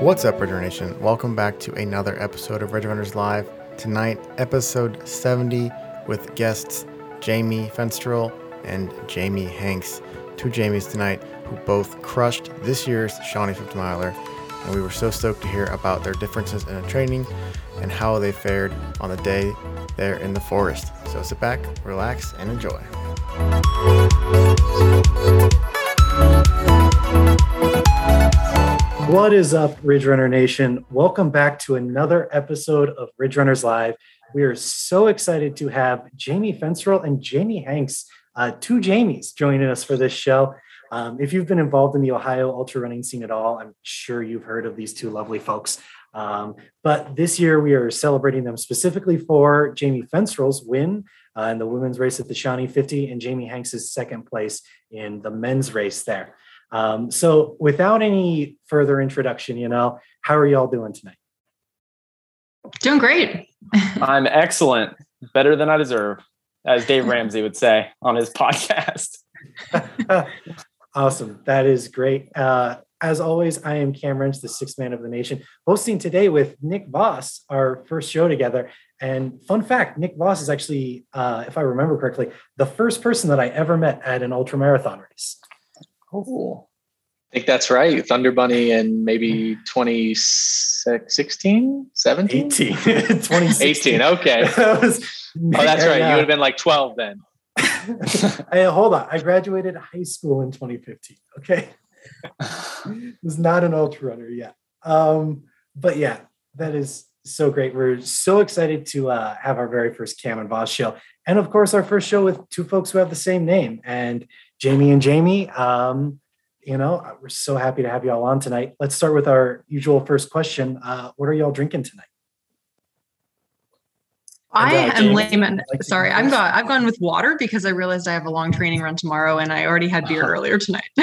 What's up, Ridge Nation? Welcome back to another episode of Ridge Runners Live. Tonight, episode 70 with guests Jamie Fenstrel and Jamie Hanks. Two Jamies tonight who both crushed this year's Shawnee 50 miler. And we were so stoked to hear about their differences in training and how they fared on the day there in the forest. So sit back, relax, and enjoy. What is up, Ridge Runner Nation? Welcome back to another episode of Ridge Runners Live. We are so excited to have Jamie Fenstrel and Jamie Hanks, uh, two Jamies, joining us for this show. Um, if you've been involved in the Ohio ultra running scene at all, I'm sure you've heard of these two lovely folks. Um, but this year we are celebrating them specifically for Jamie Fenstrel's win uh, in the women's race at the Shawnee 50 and Jamie Hanks's second place in the men's race there. Um, so, without any further introduction, you know, how are y'all doing tonight? Doing great. I'm excellent, better than I deserve, as Dave Ramsey would say on his podcast. awesome. That is great. Uh, as always, I am Cam Wrench, the sixth man of the nation, hosting today with Nick Voss, our first show together. And fun fact Nick Voss is actually, uh, if I remember correctly, the first person that I ever met at an ultra marathon race. Oh, I think that's right. Thunder Bunny in maybe 2016, 17? 18. 2016. 18. Okay. that was, oh, that's right. You would have been like 12 then. hey, hold on. I graduated high school in 2015. Okay. was not an ultra runner yet. Um, but yeah, that is so great. We're so excited to uh, have our very first Cam and Voss show. And of course, our first show with two folks who have the same name. And Jamie and Jamie. Um, you know, we're so happy to have you all on tonight. Let's start with our usual first question. Uh, what are y'all drinking tonight? I uh, am layman. Like Sorry, I'm got, I've gone with water because I realized I have a long training run tomorrow, and I already had beer earlier tonight.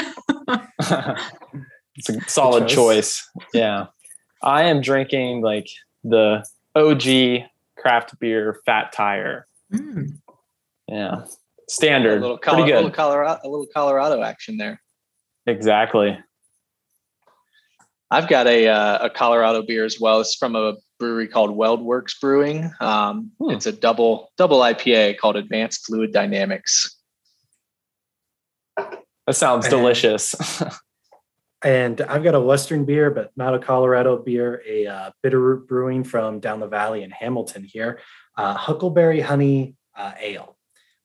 it's a solid choice. choice. Yeah, I am drinking like the OG craft beer Fat Tire. Mm. Yeah, standard. A little, Col- Pretty good. A little Colorado, a little Colorado action there. Exactly. I've got a uh, a Colorado beer as well. It's from a brewery called WeldWerks Brewing. Um, hmm. It's a double double IPA called Advanced Fluid Dynamics. That sounds and, delicious. and I've got a Western beer, but not a Colorado beer. A uh, Bitterroot Brewing from down the valley in Hamilton here. Uh, Huckleberry Honey uh, Ale.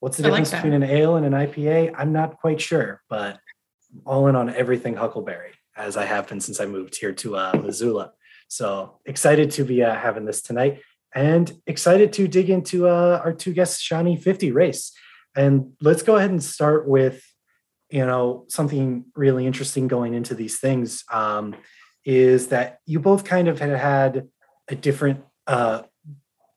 What's the difference like between an ale and an IPA? I'm not quite sure, but all in on everything Huckleberry as I have been since I moved here to uh, Missoula. So excited to be uh, having this tonight and excited to dig into uh, our two guests Shawnee 50 race. And let's go ahead and start with, you know, something really interesting going into these things um, is that you both kind of had had a different, uh,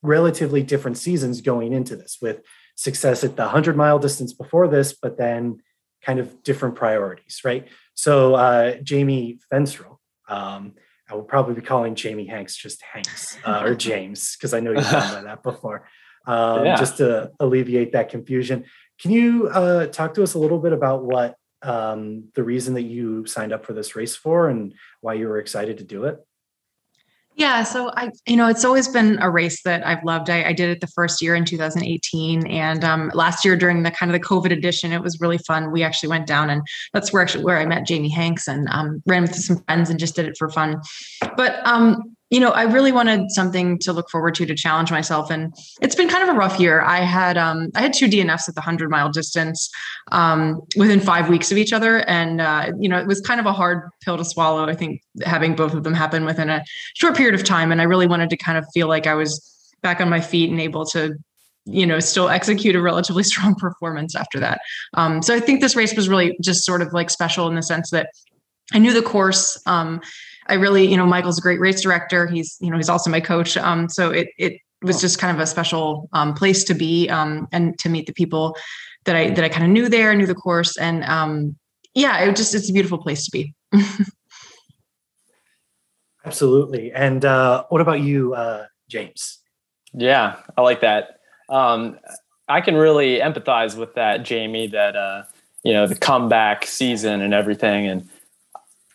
relatively different seasons going into this with success at the 100 mile distance before this, but then kind of different priorities, right? So uh, Jamie Fenstrel, um, I will probably be calling Jamie Hanks just Hanks uh, or James because I know you've done that before, um, yeah. just to alleviate that confusion. Can you uh, talk to us a little bit about what um, the reason that you signed up for this race for and why you were excited to do it? Yeah, so I, you know, it's always been a race that I've loved. I, I did it the first year in 2018, and um, last year during the kind of the COVID edition, it was really fun. We actually went down, and that's where actually where I met Jamie Hanks and um, ran with some friends and just did it for fun. But um, you know, I really wanted something to look forward to to challenge myself, and it's been kind of a rough year. I had um, I had two DNFs at the hundred mile distance um, within five weeks of each other, and uh, you know, it was kind of a hard pill to swallow. I think having both of them happen within a short period of time, and I really wanted to kind of feel like I was back on my feet and able to you know still execute a relatively strong performance after that um, so i think this race was really just sort of like special in the sense that i knew the course um, I really, you know, Michael's a great race director. He's, you know, he's also my coach. Um, so it it was just kind of a special um, place to be um, and to meet the people that I that I kind of knew there, knew the course, and um, yeah, it just it's a beautiful place to be. Absolutely. And uh, what about you, uh, James? Yeah, I like that. Um, I can really empathize with that, Jamie. That uh, you know the comeback season and everything, and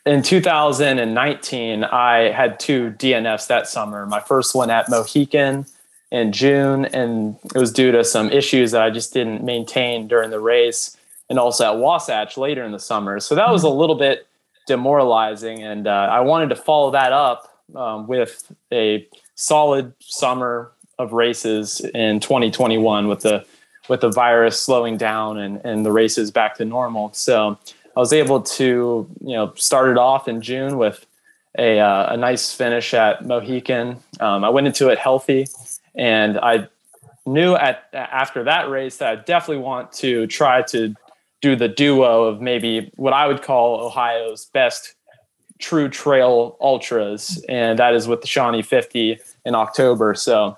in 2019, I had two DNFs that summer. My first one at Mohican in June, and it was due to some issues that I just didn't maintain during the race, and also at Wasatch later in the summer. So that was a little bit demoralizing, and uh, I wanted to follow that up um, with a solid summer of races in 2021 with the with the virus slowing down and, and the races back to normal. So I was able to, you know, start it off in June with a, uh, a nice finish at Mohican. Um, I went into it healthy, and I knew at after that race that I definitely want to try to do the duo of maybe what I would call Ohio's best true trail ultras, and that is with the Shawnee 50 in October. So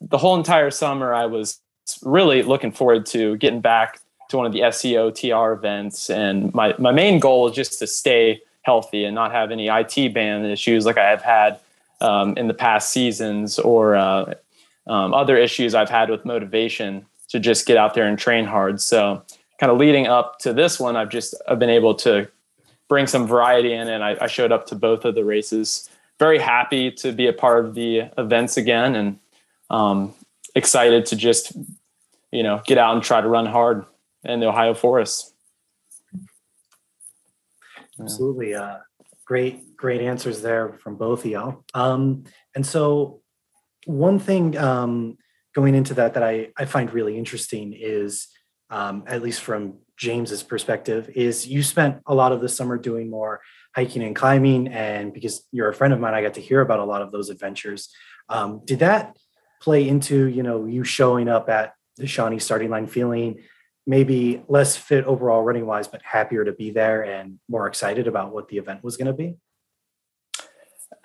the whole entire summer, I was really looking forward to getting back to one of the SEO TR events. And my, my main goal is just to stay healthy and not have any IT band issues like I have had um, in the past seasons or uh, um, other issues I've had with motivation to just get out there and train hard. So kind of leading up to this one, I've just I've been able to bring some variety in, and I, I showed up to both of the races. Very happy to be a part of the events again, and um, excited to just you know get out and try to run hard in the Ohio forest. Absolutely, uh, great great answers there from both of y'all. Um, and so one thing um, going into that that I, I find really interesting is um, at least from James's perspective is you spent a lot of the summer doing more hiking and climbing and because you're a friend of mine I got to hear about a lot of those adventures um, did that play into you know you showing up at the Shawnee starting line feeling maybe less fit overall running wise but happier to be there and more excited about what the event was going to be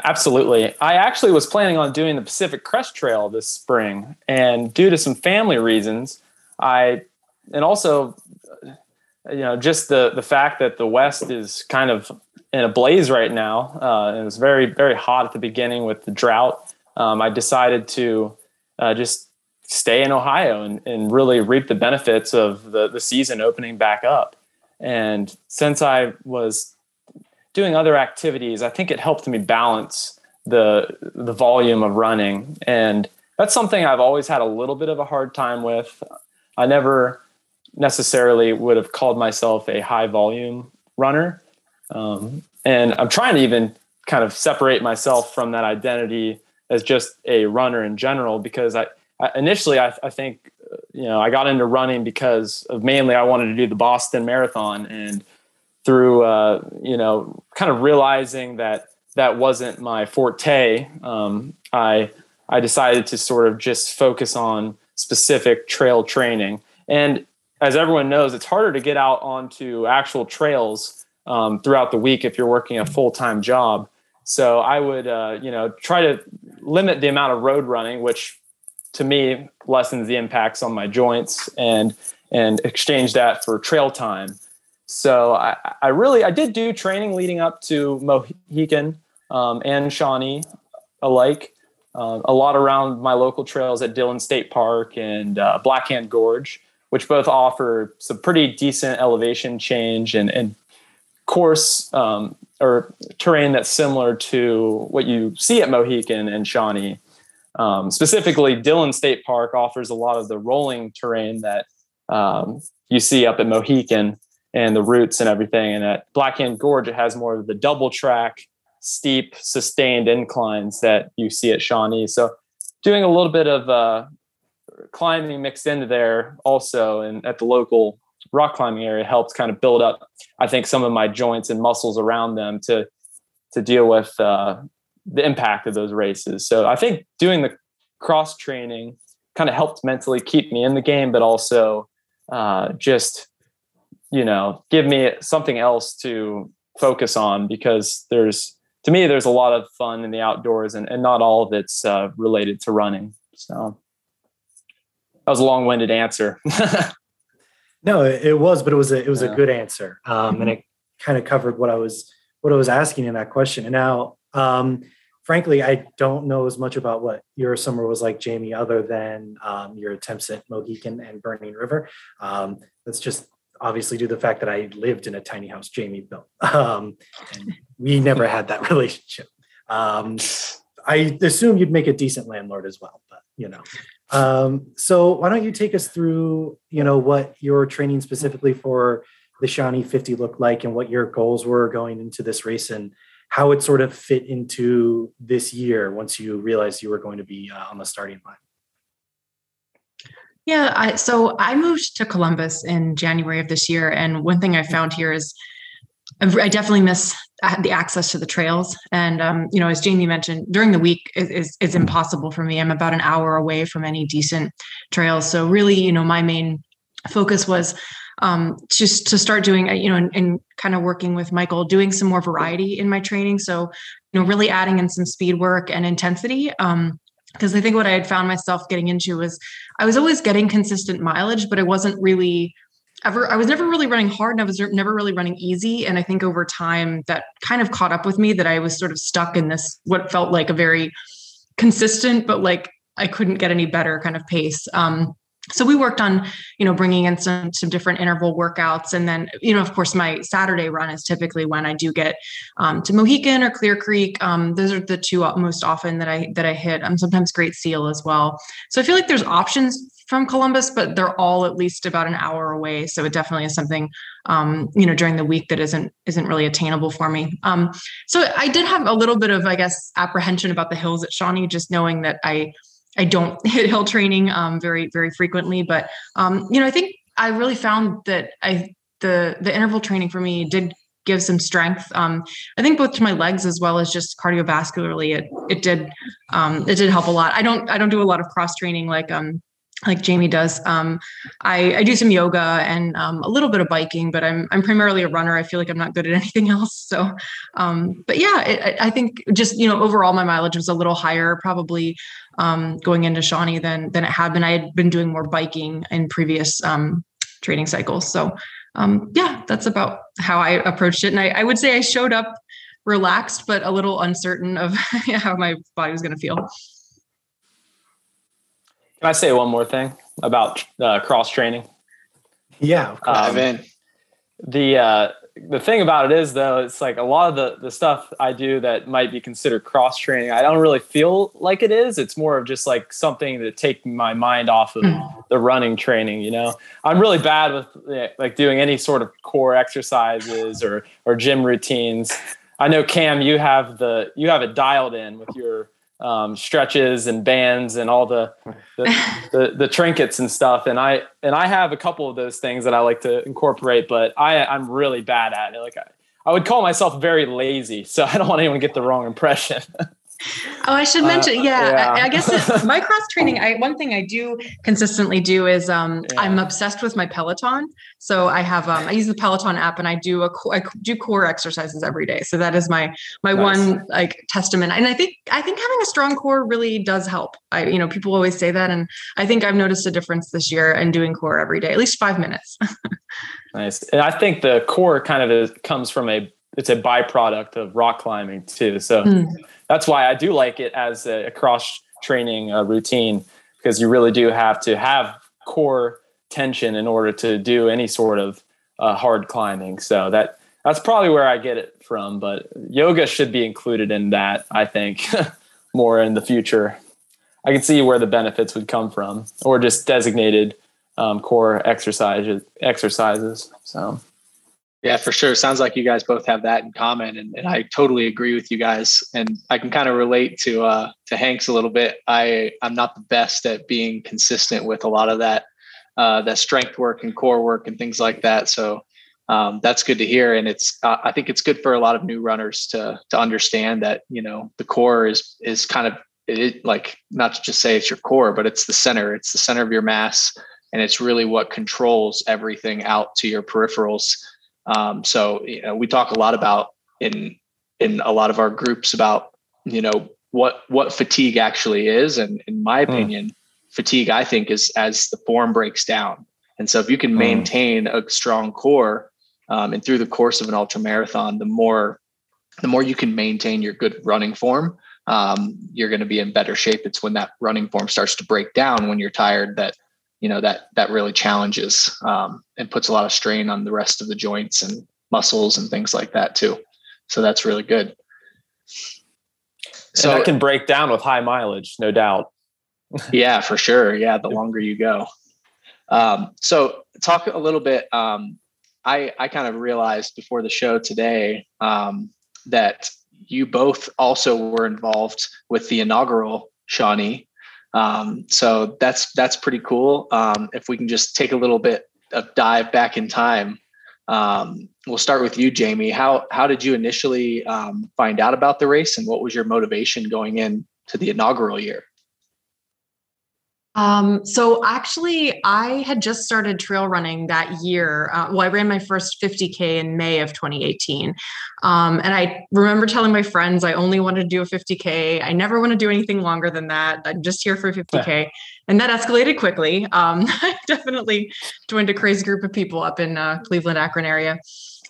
Absolutely. I actually was planning on doing the Pacific Crest Trail this spring, and due to some family reasons, I and also you know just the the fact that the West is kind of in a blaze right now, uh, and it's very very hot at the beginning with the drought. Um, I decided to uh, just stay in Ohio and, and really reap the benefits of the the season opening back up. And since I was doing other activities, I think it helped me balance the the volume of running, and that's something I've always had a little bit of a hard time with. I never necessarily would have called myself a high volume runner, um, and I'm trying to even kind of separate myself from that identity as just a runner in general because I, I initially I, I think you know I got into running because of mainly I wanted to do the Boston Marathon and through uh, you know kind of realizing that that wasn't my forte, um, I I decided to sort of just focus on specific trail training. And as everyone knows, it's harder to get out onto actual trails um, throughout the week if you're working a full time job. So I would uh, you know try to limit the amount of road running, which to me lessens the impacts on my joints, and and exchange that for trail time. So I, I really I did do training leading up to Mohican um, and Shawnee alike. Uh, a lot around my local trails at Dillon State Park and uh, Blackhand Gorge, which both offer some pretty decent elevation change and, and course um, or terrain that's similar to what you see at Mohican and Shawnee. Um, specifically, Dillon State Park offers a lot of the rolling terrain that um, you see up at Mohican and the roots and everything. And at Blackhand Gorge, it has more of the double track, steep, sustained inclines that you see at Shawnee. So doing a little bit of uh, climbing mixed into there also, and at the local rock climbing area helps kind of build up, I think, some of my joints and muscles around them to to deal with uh, the impact of those races. So I think doing the cross training kind of helped mentally keep me in the game, but also uh, just you know give me something else to focus on because there's to me there's a lot of fun in the outdoors and, and not all of it's uh, related to running so that was a long-winded answer no it was but it was a it was yeah. a good answer um, mm-hmm. and it kind of covered what i was what i was asking in that question and now um, frankly i don't know as much about what your summer was like jamie other than um, your attempts at mohican and burning river um, that's just obviously due to the fact that I lived in a tiny house Jamie built. Um, and we never had that relationship. Um, I assume you'd make a decent landlord as well, but you know. Um, so why don't you take us through, you know, what your training specifically for the Shawnee 50 looked like and what your goals were going into this race and how it sort of fit into this year once you realized you were going to be uh, on the starting line. Yeah, I, so I moved to Columbus in January of this year, and one thing I found here is I definitely miss the access to the trails. And um, you know, as Jamie mentioned, during the week is, is, is impossible for me. I'm about an hour away from any decent trails. So really, you know, my main focus was um, just to start doing, uh, you know, and, and, kind of working with Michael, doing some more variety in my training. So, you know, really adding in some speed work and intensity. Um, because I think what I had found myself getting into was I was always getting consistent mileage, but I wasn't really ever, I was never really running hard and I was never really running easy. And I think over time that kind of caught up with me that I was sort of stuck in this, what felt like a very consistent, but like I couldn't get any better kind of pace. Um, so we worked on you know bringing in some some different interval workouts. And then you know of course my saturday run is typically when i do get um, to mohican or clear creek. Um, those are the two most often that i that i hit. I'm sometimes great seal as well. So i feel like there's options from columbus but they're all at least about an hour away. So it definitely is something um, you know during the week that isn't isn't really attainable for me. Um, so i did have a little bit of i guess apprehension about the hills at shawnee just knowing that i I don't hit hill training um, very very frequently, but um, you know I think I really found that I the the interval training for me did give some strength. Um, I think both to my legs as well as just cardiovascularly, it it did um, it did help a lot. I don't I don't do a lot of cross training like um, like Jamie does. Um, I, I do some yoga and um, a little bit of biking, but I'm I'm primarily a runner. I feel like I'm not good at anything else. So, um, but yeah, it, I think just you know overall my mileage was a little higher, probably um, going into Shawnee than than it had been. I had been doing more biking in previous um, training cycles. So um, yeah, that's about how I approached it. And I, I would say I showed up relaxed, but a little uncertain of how my body was going to feel. Can I say one more thing about uh, cross training? Yeah, um, the uh, the thing about it is though, it's like a lot of the the stuff I do that might be considered cross training. I don't really feel like it is. It's more of just like something to take my mind off of mm. the running training. You know, I'm really bad with like doing any sort of core exercises or or gym routines. I know Cam, you have the you have it dialed in with your um, stretches and bands and all the the, the the, trinkets and stuff. And I and I have a couple of those things that I like to incorporate, but I I'm really bad at it. Like I, I would call myself very lazy, so I don't want anyone to get the wrong impression. Oh, I should mention, uh, yeah, yeah. I, I, guess my cross training. I one thing I do consistently do is um, yeah. I'm obsessed with my Peloton. So I have um, I use the Peloton app and I do a I do core exercises every day. So that is my my nice. one like testament. And I think I think having a strong core really does help. I you know people always say that, and I think I've noticed a difference this year in doing core every day, at least five minutes. nice, and I think the core kind of is, comes from a it's a byproduct of rock climbing too. So. Mm that's why I do like it as a, a cross training uh, routine because you really do have to have core tension in order to do any sort of uh, hard climbing. So that that's probably where I get it from. But yoga should be included in that. I think more in the future. I can see where the benefits would come from, or just designated um, core exercises. Exercises. So yeah, for sure. Sounds like you guys both have that in common, and, and I totally agree with you guys. And I can kind of relate to uh, to Hanks a little bit. I I'm not the best at being consistent with a lot of that uh, that strength work and core work and things like that. So um, that's good to hear, and it's uh, I think it's good for a lot of new runners to to understand that you know the core is is kind of it like not to just say it's your core, but it's the center. It's the center of your mass, and it's really what controls everything out to your peripherals. Um, so you know, we talk a lot about in in a lot of our groups about you know what what fatigue actually is, and in my hmm. opinion, mm. Fatigue I think is as the form breaks down. And so if you can hmm. maintain a strong core, um, and through the course of an ultra marathon, the more the more you can maintain your good running form, um, you're going to be in better shape. It's when that running form starts to break down when you're tired that you know that that really challenges um, and puts a lot of strain on the rest of the joints and muscles and things like that too. So that's really good. So and that can break down with high mileage, no doubt. yeah, for sure. Yeah, the longer you go. Um, so talk a little bit. Um, I I kind of realized before the show today um, that you both also were involved with the inaugural Shawnee. Um, so that's that's pretty cool. Um, if we can just take a little bit of dive back in time, um, we'll start with you, Jamie. How how did you initially um, find out about the race, and what was your motivation going in to the inaugural year? Um, so actually, I had just started trail running that year. Uh, well, I ran my first 50K in May of 2018. Um, and I remember telling my friends I only wanted to do a 50K. I never want to do anything longer than that. I'm just here for 50K. and that escalated quickly. Um, I definitely joined a crazy group of people up in uh, Cleveland, Akron area.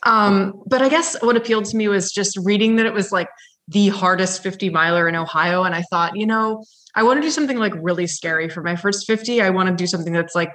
Um, but I guess what appealed to me was just reading that it was like the hardest 50 miler in Ohio. And I thought, you know, I want to do something like really scary for my first 50. I want to do something that's like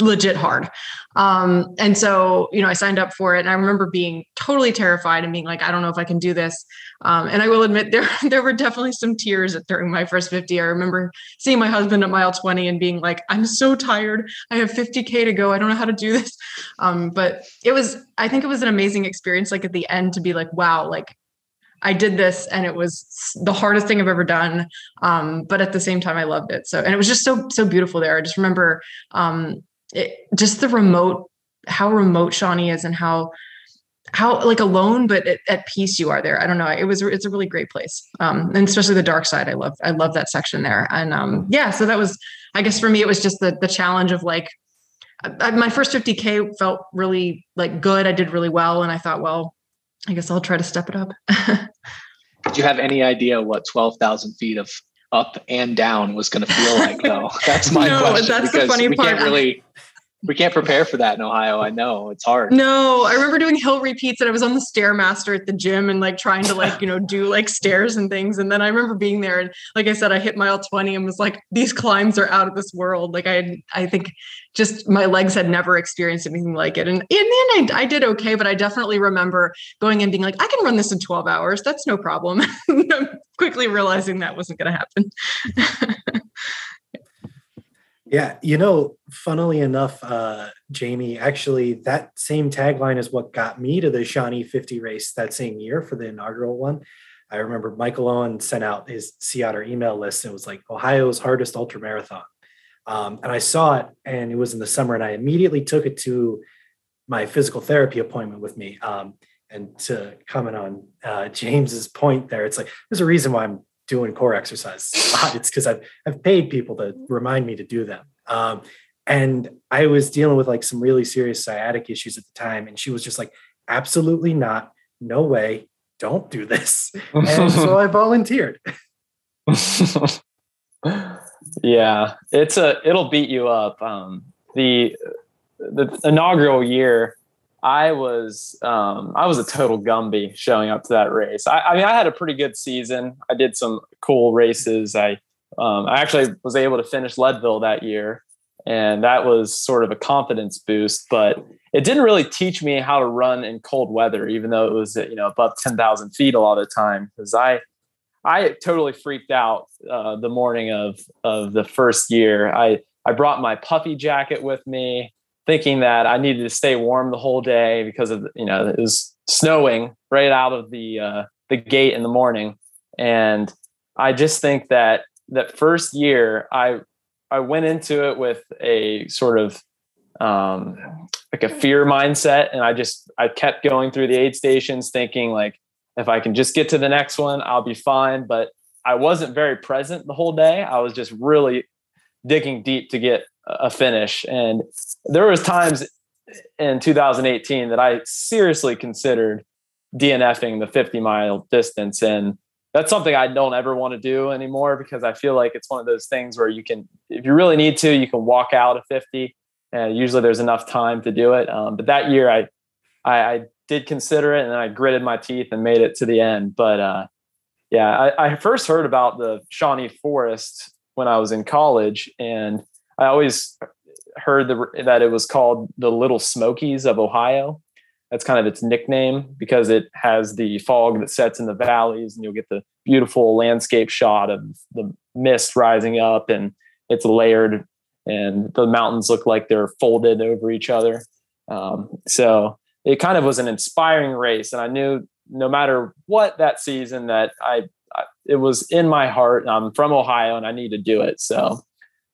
legit hard. Um, and so, you know, I signed up for it and I remember being totally terrified and being like, I don't know if I can do this. Um, and I will admit there, there were definitely some tears during my first 50. I remember seeing my husband at mile 20 and being like, I'm so tired. I have 50K to go. I don't know how to do this. Um, but it was, I think it was an amazing experience. Like at the end to be like, wow, like I did this and it was the hardest thing I've ever done. Um, but at the same time, I loved it. So, and it was just so, so beautiful there. I just remember um, it, just the remote, how remote Shawnee is and how, how like alone, but at, at, peace you are there. I don't know. It was, it's a really great place. Um, and especially the dark side. I love, I love that section there. And um, yeah, so that was, I guess for me, it was just the, the challenge of like, I, my first 50K felt really like good. I did really well. And I thought, well, I guess I'll try to step it up. Did you have any idea what 12,000 feet of up and down was going to feel like though? That's my no, question. That's the funny we part. Can't really, we can't prepare for that in Ohio. I know it's hard. No, I remember doing hill repeats and I was on the stairmaster at the gym and like trying to like, you know, do like stairs and things. And then I remember being there and like I said, I hit mile 20 and was like, these climbs are out of this world. Like I, I think just my legs had never experienced anything like it. And in the end, I, I did okay, but I definitely remember going and being like, I can run this in 12 hours. That's no problem. quickly realizing that wasn't going to happen. Yeah, you know, funnily enough, uh, Jamie, actually, that same tagline is what got me to the Shawnee 50 race that same year for the inaugural one. I remember Michael Owen sent out his Sea Otter email list. And it was like Ohio's hardest ultra marathon. Um, and I saw it, and it was in the summer, and I immediately took it to my physical therapy appointment with me. Um, and to comment on uh, James's point there, it's like there's a reason why I'm doing core exercise a lot. It's because I've I've paid people to remind me to do them. Um, and I was dealing with like some really serious sciatic issues at the time, and she was just like, "Absolutely not, no way, don't do this." And so I volunteered. yeah, it's a it'll beat you up. Um, the the inaugural year I was um, I was a total Gumby showing up to that race. I, I, mean, I had a pretty good season. I did some cool races. I um, I actually was able to finish Leadville that year, and that was sort of a confidence boost. But it didn't really teach me how to run in cold weather, even though it was you know above ten thousand feet a lot of the time. Because I I totally freaked out uh, the morning of of the first year. I I brought my puffy jacket with me thinking that I needed to stay warm the whole day because of you know it was snowing right out of the uh, the gate in the morning, and I just think that that first year I I went into it with a sort of um, like a fear mindset, and I just I kept going through the aid stations, thinking like if I can just get to the next one, I'll be fine. But I wasn't very present the whole day. I was just really digging deep to get a finish. And there was times in 2018 that I seriously considered DNFing the 50 mile distance. And that's something I don't ever want to do anymore because I feel like it's one of those things where you can, if you really need to, you can walk out of 50 and usually there's enough time to do it. Um, but that year I, I, I, did consider it and I gritted my teeth and made it to the end. But uh, yeah, I, I first heard about the Shawnee Forest when I was in college and I always heard the, that it was called the Little Smokies of Ohio. That's kind of its nickname because it has the fog that sets in the valleys, and you'll get the beautiful landscape shot of the mist rising up, and it's layered, and the mountains look like they're folded over each other. Um, so it kind of was an inspiring race, and I knew no matter what that season that I, I it was in my heart. I'm from Ohio, and I need to do it. So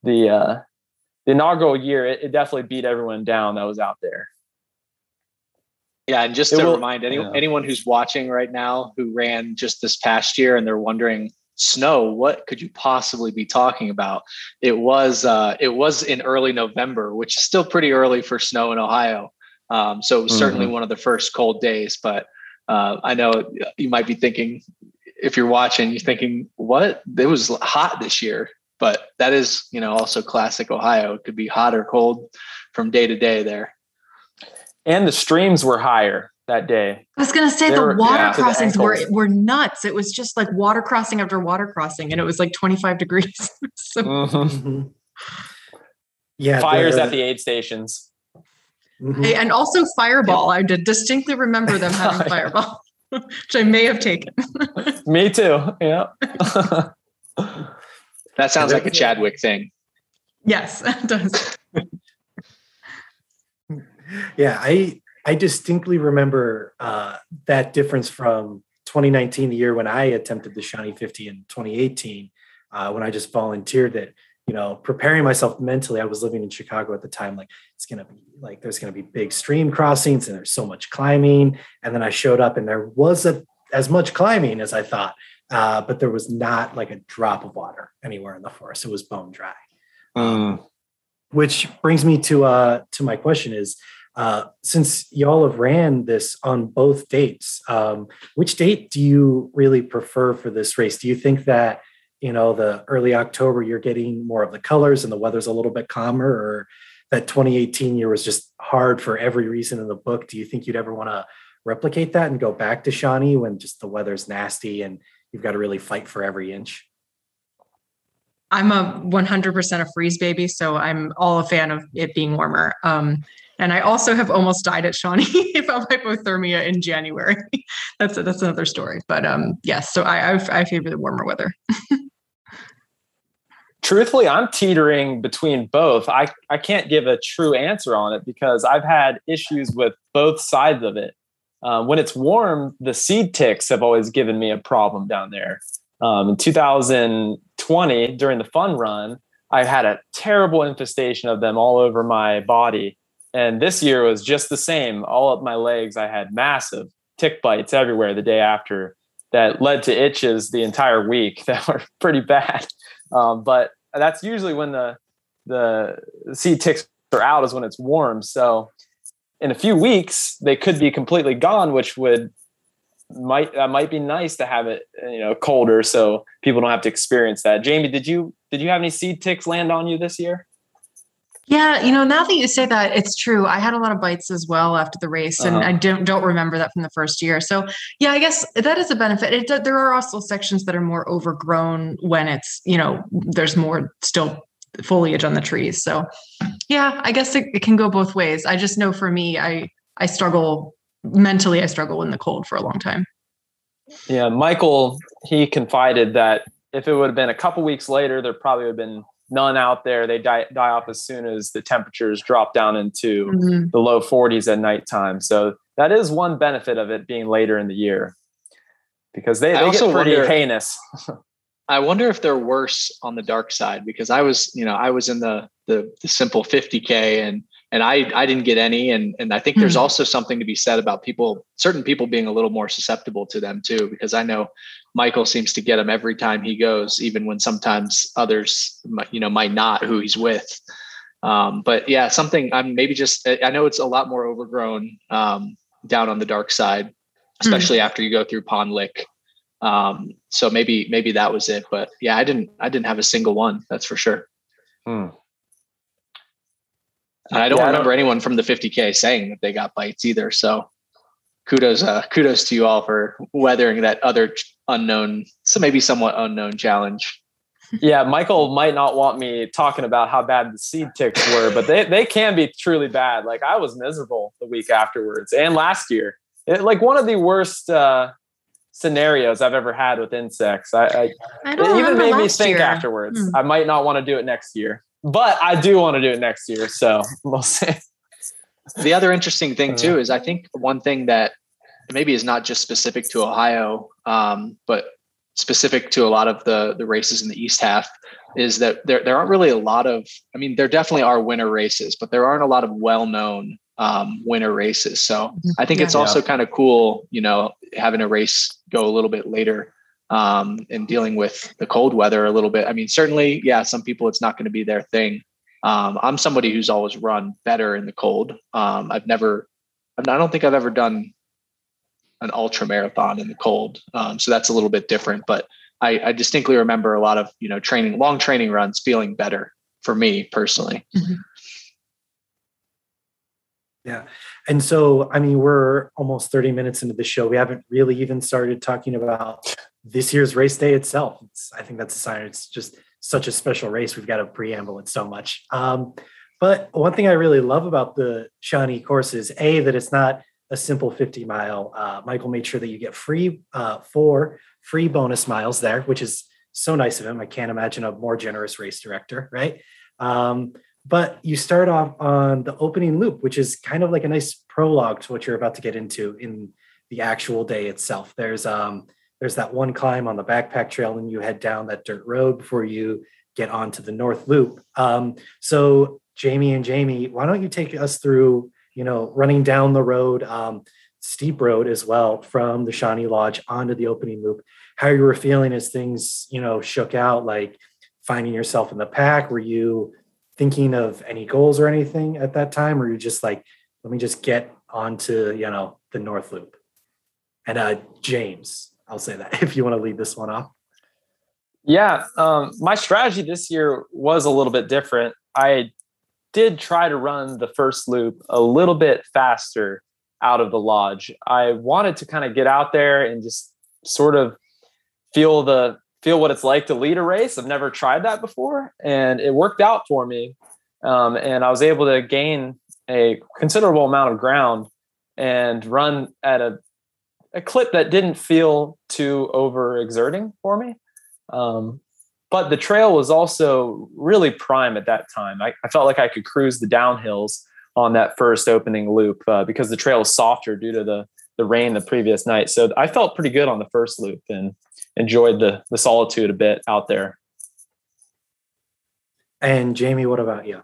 the uh, the inaugural year, it, it definitely beat everyone down that was out there. Yeah, and just it to will, remind any, yeah. anyone who's watching right now who ran just this past year and they're wondering, snow, what could you possibly be talking about? It was uh, it was in early November, which is still pretty early for snow in Ohio. Um, so it was mm-hmm. certainly one of the first cold days. But uh, I know you might be thinking, if you're watching, you're thinking, what? It was hot this year, but that is, you know, also classic Ohio. It could be hot or cold from day to day there and the streams were higher that day. I was going to say they the were, water yeah, crossings the were were nuts. It was just like water crossing after water crossing, and it was like 25 degrees. so, mm-hmm. Yeah, fires at the aid stations. Mm-hmm. And also Fireball. I distinctly remember them having Fireball, which I may have taken. Me too. Yeah. that sounds like a Chadwick thing. Yes, it does yeah, I I distinctly remember uh, that difference from 2019, the year when I attempted the Shawnee 50 in 2018, uh, when I just volunteered it. You know, preparing myself mentally. I was living in Chicago at the time. Like it's gonna be like there's gonna be big stream crossings and there's so much climbing. And then I showed up and there was a as much climbing as I thought, uh, but there was not like a drop of water anywhere in the forest. It was bone dry. Mm. Which brings me to uh, to my question: Is uh, since y'all have ran this on both dates, um, which date do you really prefer for this race? Do you think that you know the early October you're getting more of the colors and the weather's a little bit calmer, or that 2018 year was just hard for every reason in the book? Do you think you'd ever want to replicate that and go back to Shawnee when just the weather's nasty and you've got to really fight for every inch? I'm a 100% a freeze baby, so I'm all a fan of it being warmer. Um, and I also have almost died at Shawnee of hypothermia in January. that's a, that's another story. But um, yes, so I I, I favor the warmer weather. Truthfully, I'm teetering between both. I I can't give a true answer on it because I've had issues with both sides of it. Uh, when it's warm, the seed ticks have always given me a problem down there. Um, in 2020, during the fun run, I had a terrible infestation of them all over my body and this year was just the same. All up my legs, I had massive tick bites everywhere the day after that led to itches the entire week that were pretty bad. Um, but that's usually when the the seed ticks are out is when it's warm. So in a few weeks they could be completely gone, which would might that might be nice to have it you know colder so people don't have to experience that. Jamie, did you did you have any seed ticks land on you this year? Yeah, you know, now that you say that, it's true. I had a lot of bites as well after the race, and uh-huh. I don't don't remember that from the first year. So, yeah, I guess that is a benefit. It, there are also sections that are more overgrown when it's you know there's more still foliage on the trees. So, yeah, I guess it, it can go both ways. I just know for me, I I struggle mentally. I struggle in the cold for a long time. Yeah, Michael, he confided that if it would have been a couple weeks later, there probably would have been none out there. They die, die off as soon as the temperatures drop down into mm-hmm. the low 40s at nighttime. So that is one benefit of it being later in the year because they, they get pretty wonder, heinous. I wonder if they're worse on the dark side because I was, you know, I was in the the, the simple 50k and and I I didn't get any and and I think there's mm-hmm. also something to be said about people certain people being a little more susceptible to them too because I know Michael seems to get him every time he goes, even when sometimes others, you know, might not who he's with. Um, but yeah, something I'm maybe just, I know it's a lot more overgrown um, down on the dark side, especially mm. after you go through Pond Lick. Um, so maybe, maybe that was it, but yeah, I didn't, I didn't have a single one. That's for sure. Hmm. I don't yeah, remember I don't, anyone from the 50K saying that they got bites either. So kudos uh, kudos to you all for weathering that other unknown so maybe somewhat unknown challenge yeah, Michael might not want me talking about how bad the seed ticks were, but they, they can be truly bad. Like I was miserable the week afterwards and last year. It, like one of the worst uh, scenarios I've ever had with insects. I, I, I it even made me think year. afterwards. Hmm. I might not want to do it next year, but I do want to do it next year. So we'll see. The other interesting thing uh. too is I think one thing that maybe is not just specific to Ohio, um, but specific to a lot of the the races in the East half is that there there aren't really a lot of. I mean, there definitely are winter races, but there aren't a lot of well known um, winter races. So. I think yeah. it's also kind of cool, you know, having a race go a little bit later um, and dealing with the cold weather a little bit. I mean, certainly, yeah, some people it's not going to be their thing. Um, I'm somebody who's always run better in the cold. Um, I've never, I don't think I've ever done an ultra marathon in the cold. Um, so that's a little bit different. But I, I, distinctly remember a lot of you know training, long training runs, feeling better for me personally. Mm-hmm. Yeah. And so, I mean, we're almost 30 minutes into the show. We haven't really even started talking about this year's race day itself. It's, I think that's a sign. It's just such a special race. We've got to preamble it so much. Um, but one thing I really love about the Shawnee course is A, that it's not a simple 50 mile. Uh, Michael made sure that you get free uh, four free bonus miles there, which is so nice of him. I can't imagine a more generous race director, right? Um, but you start off on the opening loop, which is kind of like a nice prologue to what you're about to get into in the actual day itself. There's um, there's that one climb on the backpack trail, and you head down that dirt road before you get onto the north loop. Um, so Jamie and Jamie, why don't you take us through you know, running down the road, um, steep road as well from the Shawnee Lodge onto the opening loop, how were you were feeling as things, you know, shook out, like finding yourself in the pack. Were you thinking of any goals or anything at that time? Or you just like, let me just get onto, you know, the North Loop? And uh, James, I'll say that if you want to lead this one off. Yeah, um, my strategy this year was a little bit different. I did try to run the first loop a little bit faster out of the lodge. I wanted to kind of get out there and just sort of feel the feel what it's like to lead a race. I've never tried that before, and it worked out for me. Um, and I was able to gain a considerable amount of ground and run at a, a clip that didn't feel too overexerting for me. Um, but the trail was also really prime at that time. I, I felt like I could cruise the downhills on that first opening loop uh, because the trail was softer due to the the rain the previous night. So I felt pretty good on the first loop and enjoyed the the solitude a bit out there. And Jamie, what about you?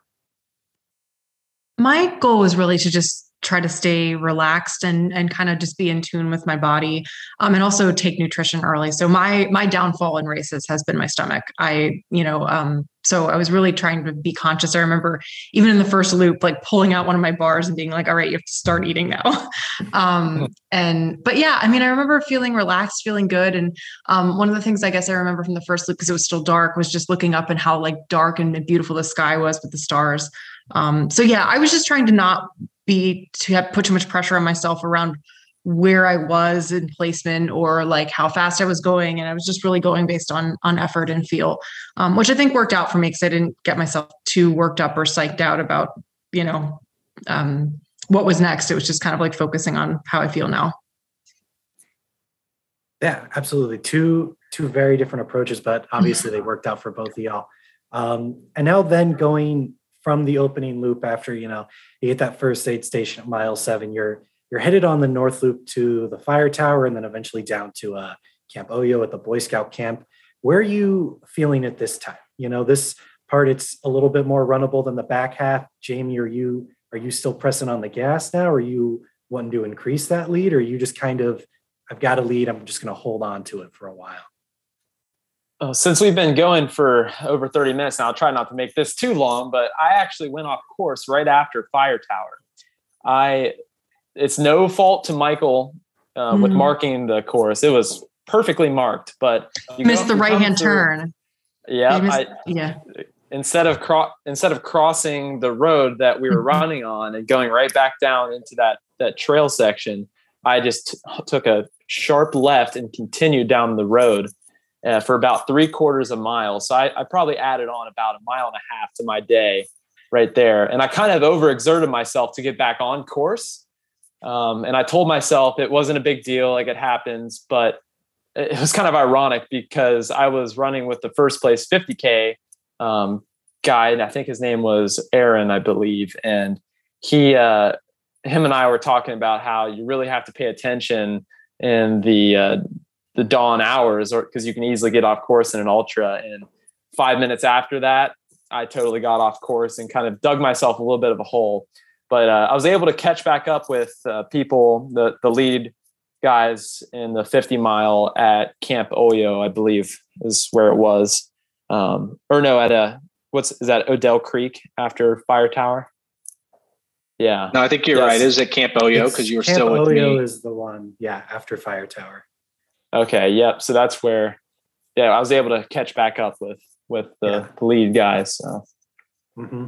My goal was really to just try to stay relaxed and and kind of just be in tune with my body um, and also take nutrition early. So my my downfall in races has been my stomach. I you know um, so i was really trying to be conscious. I remember even in the first loop like pulling out one of my bars and being like all right you have to start eating now. Um, and but yeah i mean i remember feeling relaxed feeling good and um, one of the things i guess i remember from the first loop because it was still dark was just looking up and how like dark and beautiful the sky was with the stars. Um, so yeah, I was just trying to not be to have put too much pressure on myself around where I was in placement or like how fast I was going. And I was just really going based on on effort and feel, um, which I think worked out for me because I didn't get myself too worked up or psyched out about, you know, um, what was next. It was just kind of like focusing on how I feel now. Yeah, absolutely. Two two very different approaches, but obviously they worked out for both of y'all. Um, and now then going from the opening loop after you know you hit that first aid station at mile seven you're you're headed on the north loop to the fire tower and then eventually down to uh, camp oyo at the boy scout camp. Where are you feeling at this time? You know this part it's a little bit more runnable than the back half. Jamie are you are you still pressing on the gas now? Are you wanting to increase that lead or you just kind of i've got a lead i'm just going to hold on to it for a while since we've been going for over 30 minutes now, I'll try not to make this too long, but I actually went off course right after Fire Tower. I it's no fault to Michael uh, mm-hmm. with marking the course. It was perfectly marked, but you missed the right hand turn. Yeah, missed, I, yeah. Instead of cro- instead of crossing the road that we were mm-hmm. running on and going right back down into that that trail section, I just t- took a sharp left and continued down the road uh, for about three quarters of a mile. So I, I probably added on about a mile and a half to my day right there. And I kind of overexerted myself to get back on course. Um, and I told myself it wasn't a big deal, like it happens, but it was kind of ironic because I was running with the first place 50K um, guy, and I think his name was Aaron, I believe. And he, uh, him and I were talking about how you really have to pay attention in the uh, the dawn hours, or because you can easily get off course in an ultra. And five minutes after that, I totally got off course and kind of dug myself a little bit of a hole. But uh, I was able to catch back up with uh, people, the the lead guys in the 50 mile at Camp Oyo, I believe is where it was. Um, or no, at a what's is that Odell Creek after Fire Tower? Yeah. No, I think you're yes. right. It was at Camp Oyo because you were Camp still with Oyo me. is the one, yeah, after Fire Tower. Okay. Yep. So that's where, yeah, I was able to catch back up with with the yeah. lead guys. So. Mm-hmm.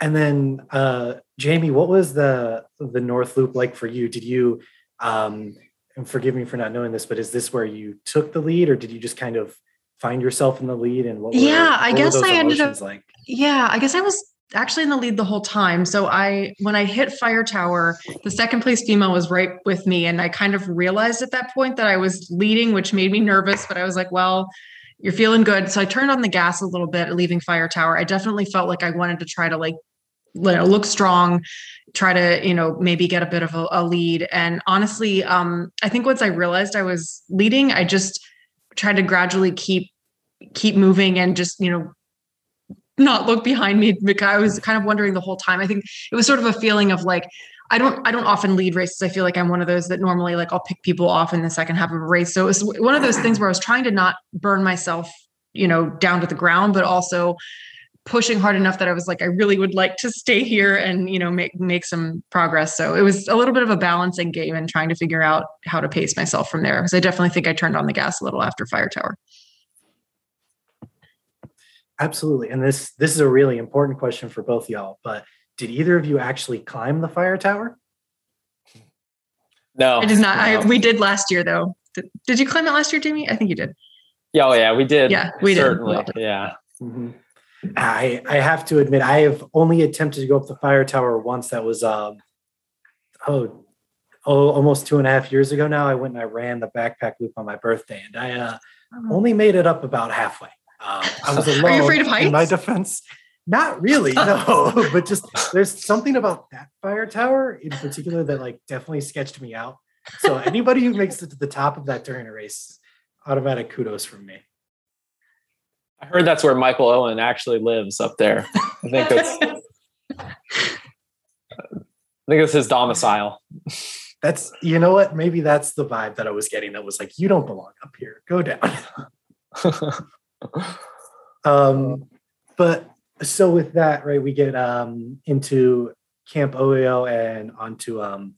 And then, uh, Jamie, what was the the North Loop like for you? Did you, um, and forgive me for not knowing this, but is this where you took the lead, or did you just kind of find yourself in the lead? And what? Were, yeah, what I guess I ended up like. Yeah, I guess I was actually in the lead the whole time. So I when I hit Fire Tower, the second place female was right with me and I kind of realized at that point that I was leading, which made me nervous, but I was like, well, you're feeling good. So I turned on the gas a little bit leaving Fire Tower. I definitely felt like I wanted to try to like look strong, try to, you know, maybe get a bit of a, a lead. And honestly, um, I think once I realized I was leading, I just tried to gradually keep keep moving and just, you know, not look behind me because I was kind of wondering the whole time. I think it was sort of a feeling of like, I don't I don't often lead races. I feel like I'm one of those that normally like I'll pick people off in the second half of a race. So it was one of those things where I was trying to not burn myself, you know, down to the ground, but also pushing hard enough that I was like, I really would like to stay here and, you know, make make some progress. So it was a little bit of a balancing game and trying to figure out how to pace myself from there. Because I definitely think I turned on the gas a little after Fire Tower. Absolutely. And this this is a really important question for both y'all, but did either of you actually climb the fire tower? No. I did not. No. I we did last year though. Did, did, you climb it last year, Jamie? I think you did. Yeah, oh yeah, we did. Yeah, we certainly. did. Yeah. Mm-hmm. I I have to admit I have only attempted to go up the fire tower once. That was um oh oh almost two and a half years ago now. I went and I ran the backpack loop on my birthday, and I uh, oh. only made it up about halfway. Um, I was alone. Are you afraid of heights? In my defense, not really, no. but just there's something about that fire tower in particular that like definitely sketched me out. So anybody who makes it to the top of that during a race, automatic kudos from me. I heard that's where Michael Owen actually lives up there. I think that's I think it's his domicile. That's you know what? Maybe that's the vibe that I was getting. That was like, you don't belong up here. Go down. um, but so with that, right, we get um, into Camp Oyo and onto um,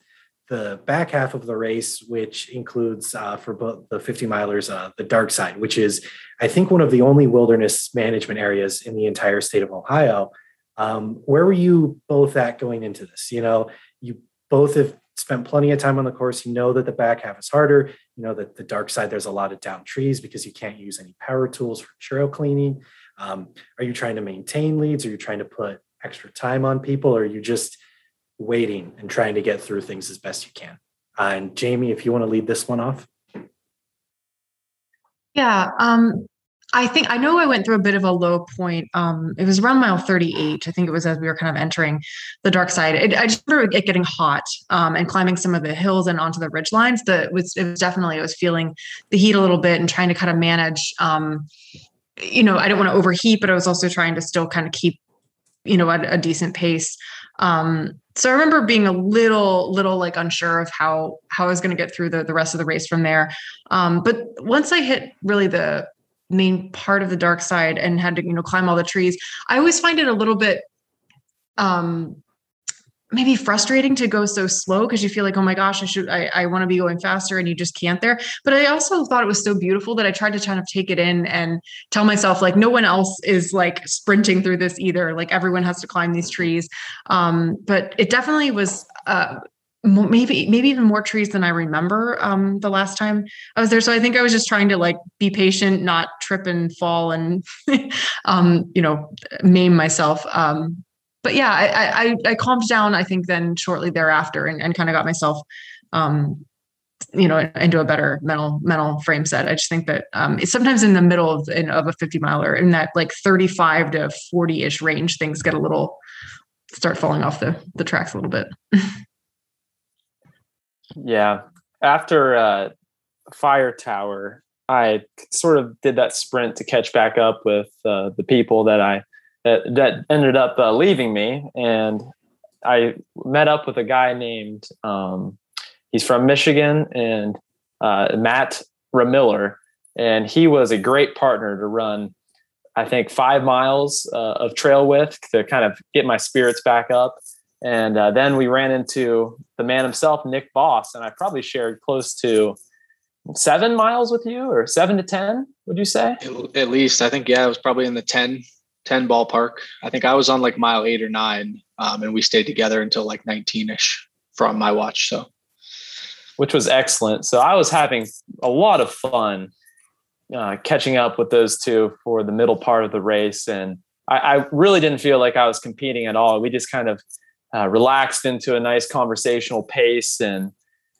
the back half of the race, which includes uh, for both the 50 milers, uh, the dark side, which is, I think, one of the only wilderness management areas in the entire state of Ohio. Um, where were you both at going into this? You know, you both have spent plenty of time on the course. You know that the back half is harder. You know that the dark side, there's a lot of down trees because you can't use any power tools for trail cleaning. Um, are you trying to maintain leads? Are you trying to put extra time on people? Or are you just waiting and trying to get through things as best you can? Uh, and Jamie, if you want to lead this one off. Yeah. Um, I think I know I went through a bit of a low point. Um, it was around mile 38. I think it was as we were kind of entering the dark side. It, I just remember it getting hot um, and climbing some of the hills and onto the ridge lines. That was it was definitely I was feeling the heat a little bit and trying to kind of manage. Um, you know, I don't want to overheat, but I was also trying to still kind of keep, you know, a, a decent pace. Um, so I remember being a little, little like unsure of how how I was going to get through the the rest of the race from there. Um, but once I hit really the main part of the dark side and had to you know climb all the trees. I always find it a little bit um maybe frustrating to go so slow because you feel like oh my gosh i should i, I want to be going faster and you just can't there. But i also thought it was so beautiful that i tried to kind of take it in and tell myself like no one else is like sprinting through this either. Like everyone has to climb these trees. Um but it definitely was uh maybe maybe even more trees than I remember um, the last time I was there. So I think I was just trying to like be patient, not trip and fall and um, you know maim myself. Um, but yeah, I, I, I calmed down. I think then shortly thereafter, and, and kind of got myself um, you know into a better mental mental frame set i just think that um, sometimes in the middle of, in, of a 50 miler in that like 35 to 40 ish range things get a little start falling off the the tracks a little bit yeah. After uh, fire tower i sort of did that sprint to catch back up with uh, the people that i that, that ended up uh, leaving me. And i met up with a guy named um, he's from michigan and uh, matt ramiller and he was a great partner to run i think five miles uh, of trail with to kind of get my spirits back up and uh, then we ran into the man himself, Nick Boss, and I probably shared close to seven miles with you or seven to 10, would you say? At least, I think, yeah, it was probably in the 10, 10 ballpark. I think I was on like mile eight or nine, um, and we stayed together until like 19 ish from my watch. So, which was excellent. So I was having a lot of fun uh, catching up with those two for the middle part of the race. And I, I really didn't feel like I was competing at all. We just kind of uh, relaxed into a nice conversational pace and,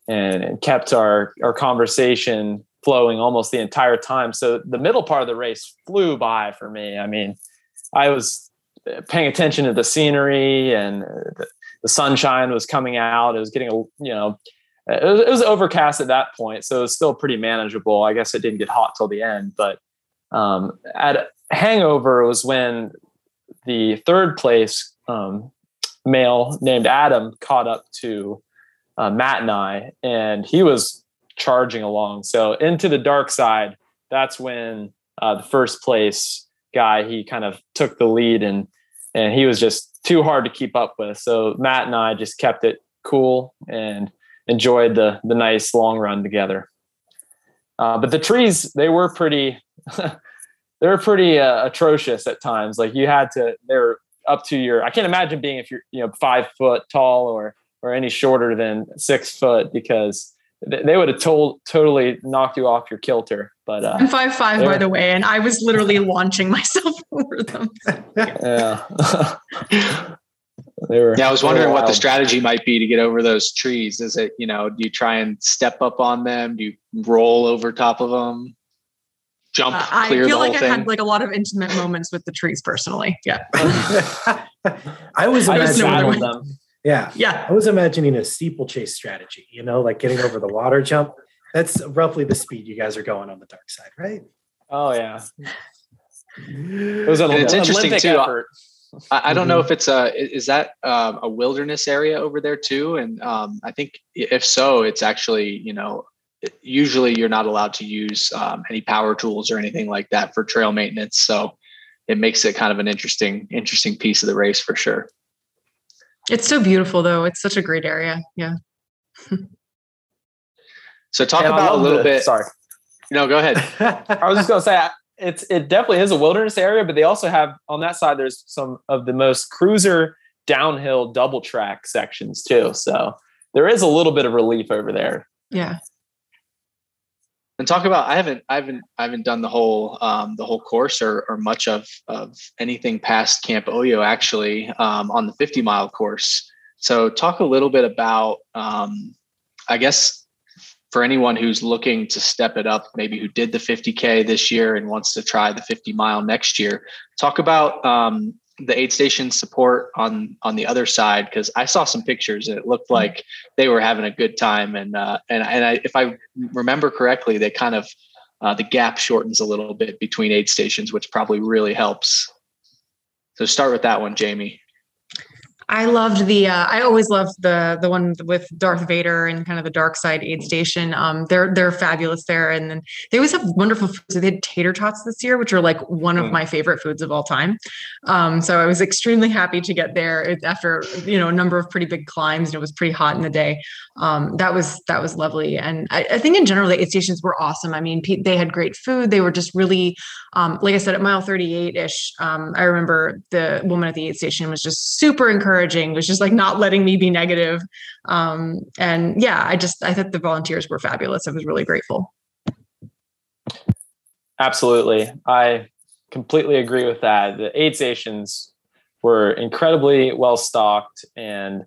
and and kept our our conversation flowing almost the entire time. So the middle part of the race flew by for me. I mean, I was paying attention to the scenery and the, the sunshine was coming out. It was getting a you know it was, it was, overcast at that point, so it was still pretty manageable. I guess it didn't get hot till the end, but um, at Hangover was when the third place um, male named Adam caught up to uh, Matt and I, and he was charging along. So into the dark side, that's when uh, the first place guy he kind of took the lead, and and he was just too hard to keep up with. So Matt and I just kept it cool and enjoyed the the nice long run together. Uh, but the trees, they were pretty. they were pretty uh, atrocious at times. Like you had to, they were up to your i can't imagine being if you're you know five foot tall or or any shorter than six foot because they would have told totally knocked you off your kilter but uh, i'm five five by the way and i was literally launching myself over them. Yeah. They were yeah i was wondering what the strategy might be to get over those trees. Is it you know do you try and step up on them? Do you roll over top of them jump uh, I feel like I had like a lot of intimate moments with the trees personally. Yeah. I was imagining them. Yeah. Yeah. I was imagining a steeplechase strategy, you know, like getting over the water jump. That's roughly the speed you guys are going on the dark side, right? Oh yeah. It was an it's interesting too. Effort. I, I don't mm-hmm. know if it's a is that um, a wilderness area over there too, and um, I think if so, it's actually you know usually you're not allowed to use um, any power tools or anything like that for trail maintenance. So it makes it kind of an interesting, interesting piece of the race for sure. It's so beautiful though. It's such a great area. Yeah. so talk and about a little the, bit. Sorry. No, go ahead. I was just going to say it's, it definitely is a wilderness area, but they also have on that side, there's some of the most cruiser downhill double track sections too. So there is a little bit of relief over there. Yeah and talk about i haven't i haven't i haven't done the whole um, the whole course or, or much of of anything past camp oyo actually um, on the 50 mile course. So talk a little bit about um, i guess for anyone who's looking to step it up maybe who did the 50k this year and wants to try the 50 mile next year talk about um, the aid station support on on the other side because I saw some pictures and it looked mm-hmm. like they were having a good time and uh, and and I, if I remember correctly, they kind of uh, the gap shortens a little bit between aid stations, which probably really helps. So start with that one, Jamie. I loved the. Uh, I always loved the the one with Darth Vader and kind of the dark side aid station. Um, they're they're fabulous there, and then they always have wonderful foods. They had tater tots this year, which are like one of mm. my favorite foods of all time. Um, so I was extremely happy to get there after you know a number of pretty big climbs, and it was pretty hot in the day. Um, that was that was lovely, and I, I, think in general the aid stations were awesome. I mean, they had great food. They were just really, um, like I said, at mile thirty eight ish. Um, I remember the woman at the aid station was just super encouraging encouraging, was just like not letting me be negative. Um, and yeah, I just I thought the volunteers were fabulous. I was really grateful. Absolutely. I completely agree with that. The aid stations were incredibly well stocked and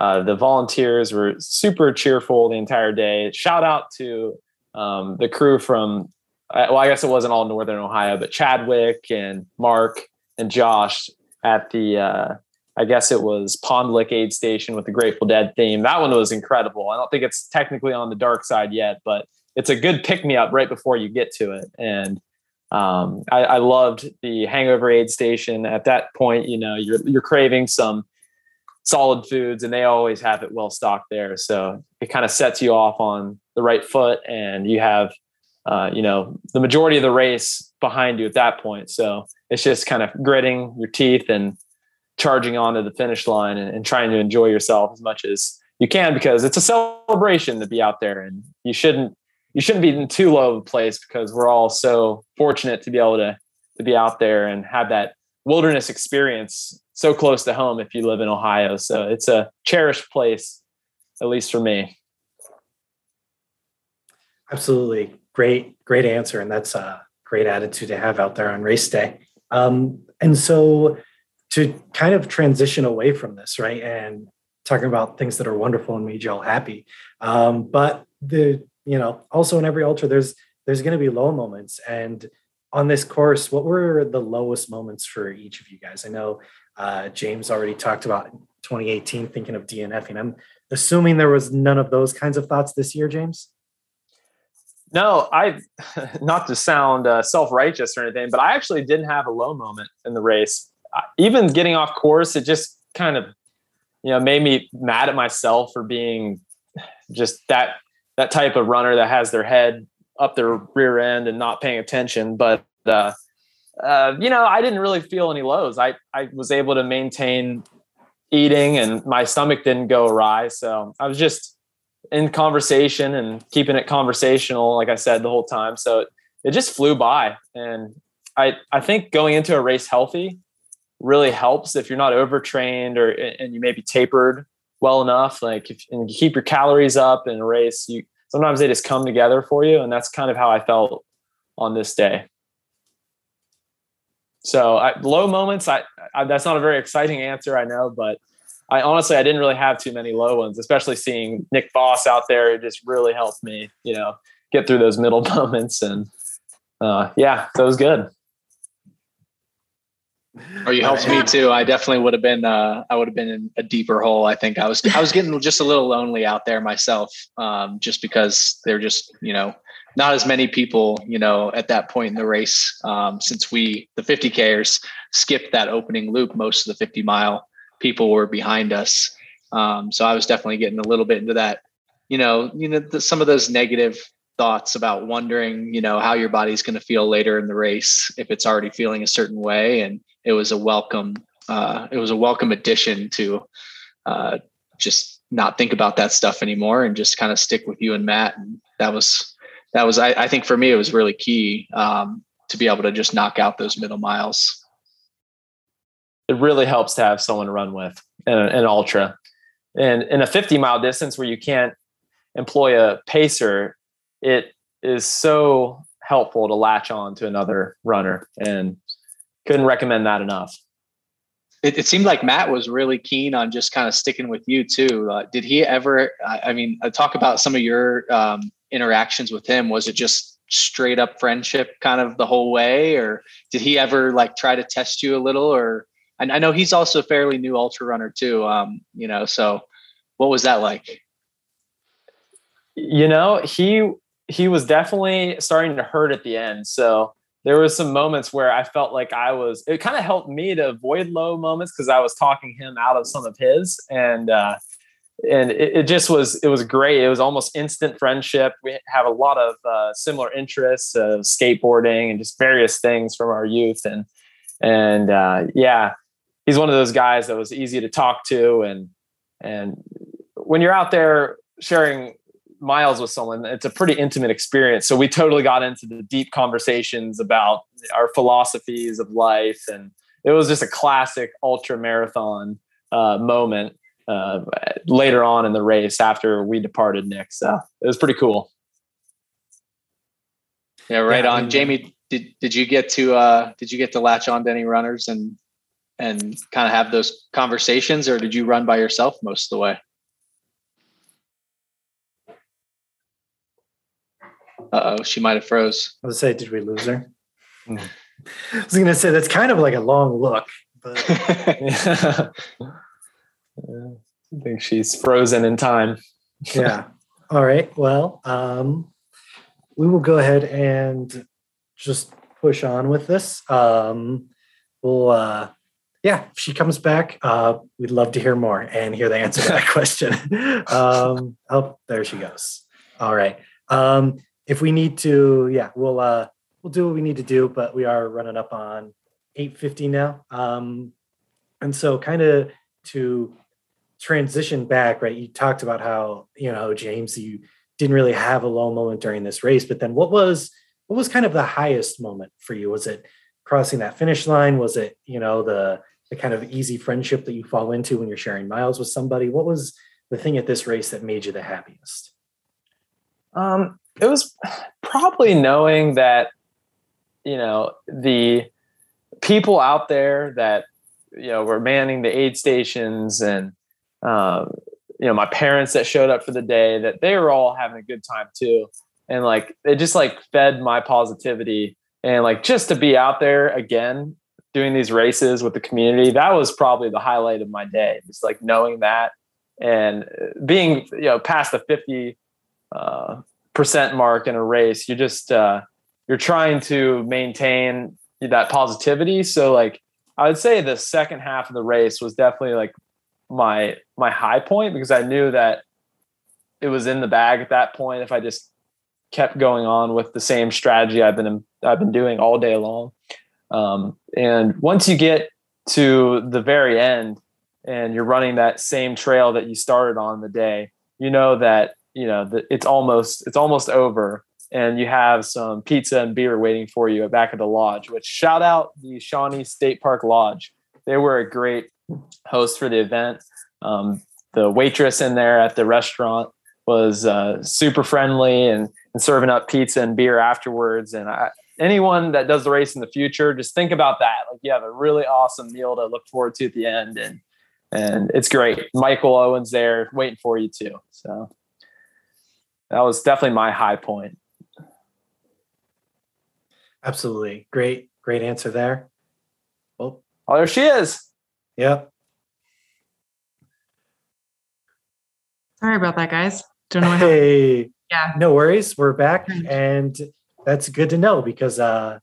uh, the volunteers were super cheerful the entire day. Shout out to um, the crew from, well, I guess it wasn't all Northern Ohio, but Chadwick and Mark and Josh at the, uh, I guess it was Pond Lick Aid Station with the Grateful Dead theme. That one was incredible. I don't think it's technically on the dark side yet, but it's a good pick me up right before you get to it. And um, I, I, loved the hangover aid station. At that point, you know, you're you're craving some solid foods, and they always have it well stocked there. So it kind of sets you off on the right foot, and you have, uh, you know, the majority of the race behind you at that point. So it's just kind of gritting your teeth and charging onto the finish line and, and trying to enjoy yourself as much as you can because it's a celebration to be out there, and you shouldn't you shouldn't be in too low of a place because we're all so fortunate to be able to to be out there and have that wilderness experience so close to home if you live in Ohio. So it's a cherished place, at least for me. Absolutely. Great, great answer. And that's a great attitude to have out there on race day. Um, and so to kind of transition away from this, right? And talking about things that are wonderful and made you all happy. Um, but the you know also in every ultra there's there's going to be low moments and on this course what were the lowest moments for each of you guys i know uh, james already talked about 2018 thinking of dnfing i'm assuming there was none of those kinds of thoughts this year james no i not to sound uh, self-righteous or anything but i actually didn't have a low moment in the race even getting off course it just kind of you know made me mad at myself for being just that that type of runner that has their head up their rear end and not paying attention. But uh, uh, you know, I didn't really feel any lows. I I was able to maintain eating, and my stomach didn't go awry. So I was just in conversation and keeping it conversational, like I said the whole time. So it, it just flew by, and I I think going into a race healthy really helps if you're not overtrained or and you may be tapered well enough, like if and keep your calories up in a race, you sometimes they just come together for you. And that's kind of how I felt on this day. So I, low moments, I, I, that's not a very exciting answer, I know, but I honestly I didn't really have too many low ones, especially seeing Nick boss out there. It just really helped me, you know, get through those middle moments. And uh, yeah, it was good. Or you helped me too. I definitely would have been. Uh, I would have been in a deeper hole. I think I was. I was getting just a little lonely out there myself, um, just because they're just you know not as many people you know at that point in the race. Um, since we the 50kers skipped that opening loop, most of the 50 mile people were behind us. Um, so I was definitely getting a little bit into that. You know, you know the, some of those negative thoughts about wondering, you know, how your body's going to feel later in the race if it's already feeling a certain way and it was a welcome uh, it was a welcome addition to uh, just not think about that stuff anymore and just kind of stick with you and Matt. And that was that was I, I think for me it was really key um, to be able to just knock out those middle miles. It really helps to have someone to run with in an ultra, and in a 50 mile distance where you can't employ a pacer, it is so helpful to latch on to another runner and couldn't recommend that enough. It, it, seemed like Matt was really keen on just kind of sticking with you too. Uh, did he ever? I mean, uh, talk about some of your um, interactions with him. Was it just straight up friendship kind of the whole way, or did he ever like try to test you a little? Or I, I know he's also a fairly new ultra runner too. Um, you know, so what was that like? You know, he he was definitely starting to hurt at the end. So there was some moments where I felt like I was. It kind of helped me to avoid low moments because I was talking him out of some of his, and uh, and it, it, just was. It was great. It was almost instant friendship. We have a lot of uh, similar interests of skateboarding and just various things from our youth, and and uh, yeah, he's one of those guys that was easy to talk to, and and when you're out there sharing miles with someone, it's a pretty intimate experience. So we totally got into the deep conversations about our philosophies of life. And it was just a classic ultra marathon uh, moment uh, later on in the race after we departed Nick. So it was pretty cool. Yeah, right yeah, on. I mean, Jamie, did did you get to uh, did you get to latch on to any runners and and kind of have those conversations, or did you run by yourself most of the way? Uh oh, she might have froze. I was say, did we lose her? Mm. I was going to say that's kind of like a long look, but yeah. I think she's frozen in time. yeah. All right. Well, um, we will go ahead and just push on with this. Um, we'll, uh, yeah, if she comes back, uh, we'd love to hear more and hear the answer to that question. um, oh, there she goes. All right. Um, if we need to, yeah, we'll uh, we'll do what we need to do, but we are running up on 850 now. Um, and so kind of to transition back, right? You talked about how, you know, James, you didn't really have a low moment during this race, but then what was what was kind of the highest moment for you? Was it crossing that finish line? Was it, you know, the the kind of easy friendship that you fall into when you're sharing miles with somebody? What was the thing at this race that made you the happiest? Um, it was probably knowing that, you know, the people out there that, you know, were manning the aid stations and, um, you know, my parents that showed up for the day, that they were all having a good time too. And like, it just like fed my positivity and like just to be out there again doing these races with the community that was probably the highlight of my day just like knowing that and being you know past the 50 uh, percent mark in a race you're just uh, you're trying to maintain that positivity. So like i would say the second half of the race was definitely like my my high point because i knew that it was in the bag at that point if i just kept going on with the same strategy i've been i've been doing all day long. Um, and once you get to the very end and you're running that same trail that you started on the day, you know that you know that it's almost it's almost over, and you have some pizza and beer waiting for you at back of the lodge. Which shout out the Shawnee State Park Lodge. They were a great host for the event. Um, the waitress in there at the restaurant was uh, super friendly and, and serving up pizza and beer afterwards. And I, anyone that does the race in the future, just think about that. Like you have a really awesome meal to look forward to at the end, and and it's great. Michael Owens there waiting for you too. So that was definitely my high point. Absolutely, great, great answer there. Oh, oh there she is. Yep. Sorry about that, guys. Don't know. Hey, yeah, no worries. We're back, and that's good to know because uh,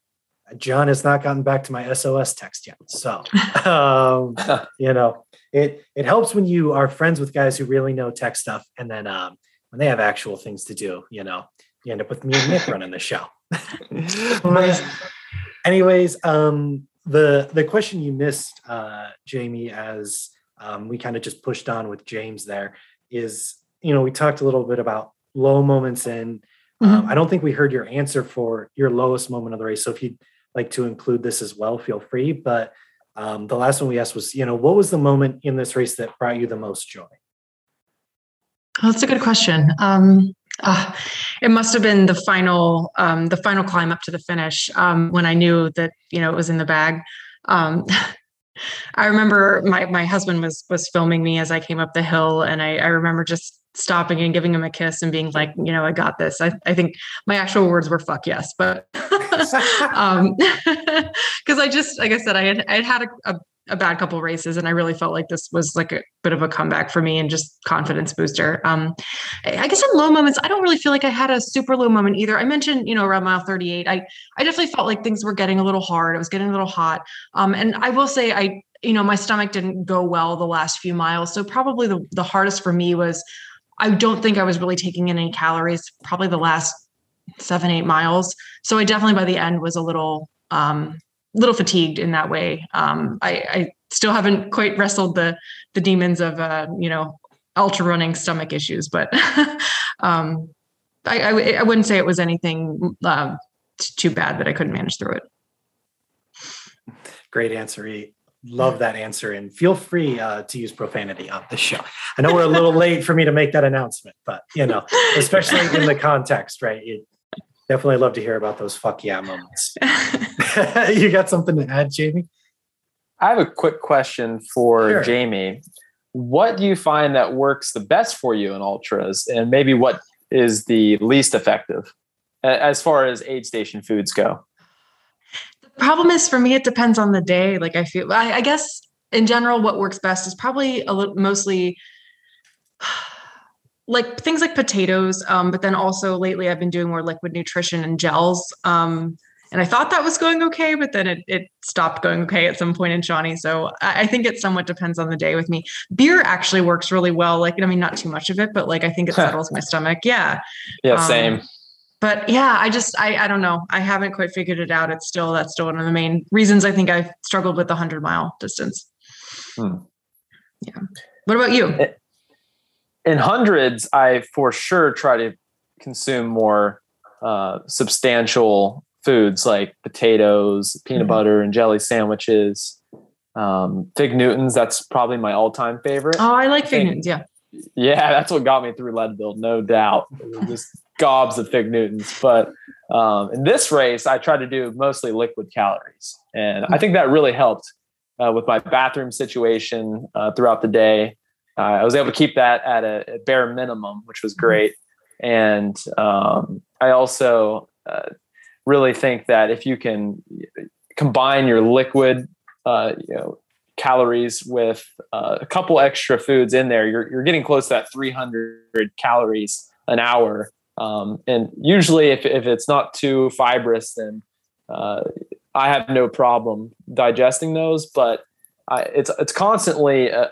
John has not gotten back to my SOS text yet. So, um, you know, it it helps when you are friends with guys who really know tech stuff, and then um, when they have actual things to do, you know, you end up with me and Nick running the show. anyways, um, the the question you missed, uh, Jamie, as um, we kind of just pushed on with James there, is you know we talked a little bit about low moments and um, mm-hmm. Um, I don't think we heard your answer for your lowest moment of the race. So if you'd like to include this as well, feel free. But um, the last one we asked was, you know, what was the moment in this race that brought you the most joy? Oh, that's a good question. Um, uh, it must have been the final, um, the final climb up to the finish um, when I knew that you know it was in the bag. Um, I remember my my husband was was filming me as I came up the hill, and I, I remember just stopping and giving him a kiss and being like, you know, I got this. I, I think my actual words were fuck yes, but um because I just like I said, I had I had had a, a, a, bad couple races and I really felt like this was like a bit of a comeback for me and just confidence booster. Um I guess in low moments, I don't really feel like I had a super low moment either. I mentioned, you know, around mile 38, I I definitely felt like things were getting a little hard. It was getting a little hot. Um and I will say I you know, my stomach didn't go well the last few miles. So probably the, the hardest for me was I don't think I was really taking in any calories, probably the last seven, eight miles. So I definitely by the end was a little, um, little fatigued in that way. Um, I, I still haven't quite wrestled the, the demons of, uh, you know, ultra running stomach issues, but, um, I, I, I, wouldn't say it was anything, uh, too bad that I couldn't manage through it. Great answer. love that answer and feel free uh, to use profanity on the show. I know we're a little late for me to make that announcement, but you know, especially in the context, right? It, definitely love to hear about those fuck yeah moments. you got something to add, Jamie? I have a quick question for Sure. Jamie. What do you find that works the best for you in ultras, and maybe what is the least effective as far as aid station foods go? The problem is for me, it depends on the day. Like I feel, I, I guess in general, what works best is probably a little mostly like things like potatoes. Um, but then also lately, I've been doing more liquid nutrition and gels. Um, and I thought that was going okay, but then it, it stopped going okay at some point in Shawnee. So I, I think it somewhat depends on the day with me. Beer actually works really well. Like, I mean, not too much of it, but like I think it settles my stomach. Yeah. Yeah, Um, same. but yeah i just I, I don't know i haven't quite figured it out it's still that's still one of the main reasons i think i've struggled with the 100 mile distance Hmm. yeah what about you in hundreds, I for sure try to consume more uh, substantial foods like potatoes, peanut Mhm. butter, and jelly sandwiches. Um, Fig Newtons, that's probably my all time favorite. oh i like fig Thank- newtons yeah Yeah, that's what got me through Leadville, no doubt. Just gobs of Fig Newtons. But um, in this race, I tried to do mostly liquid calories. And I think that really helped uh, with my bathroom situation uh, throughout the day. Uh, I was able to keep that at a, a bare minimum, which was great. And um, I also uh, really think that if you can combine your liquid, uh, you know, calories with uh, a couple extra foods in there, you're, you're getting close to that 300 calories an hour. Um, and usually, if, if it's not too fibrous, then uh, I have no problem digesting those. But I, it's it's constantly, uh,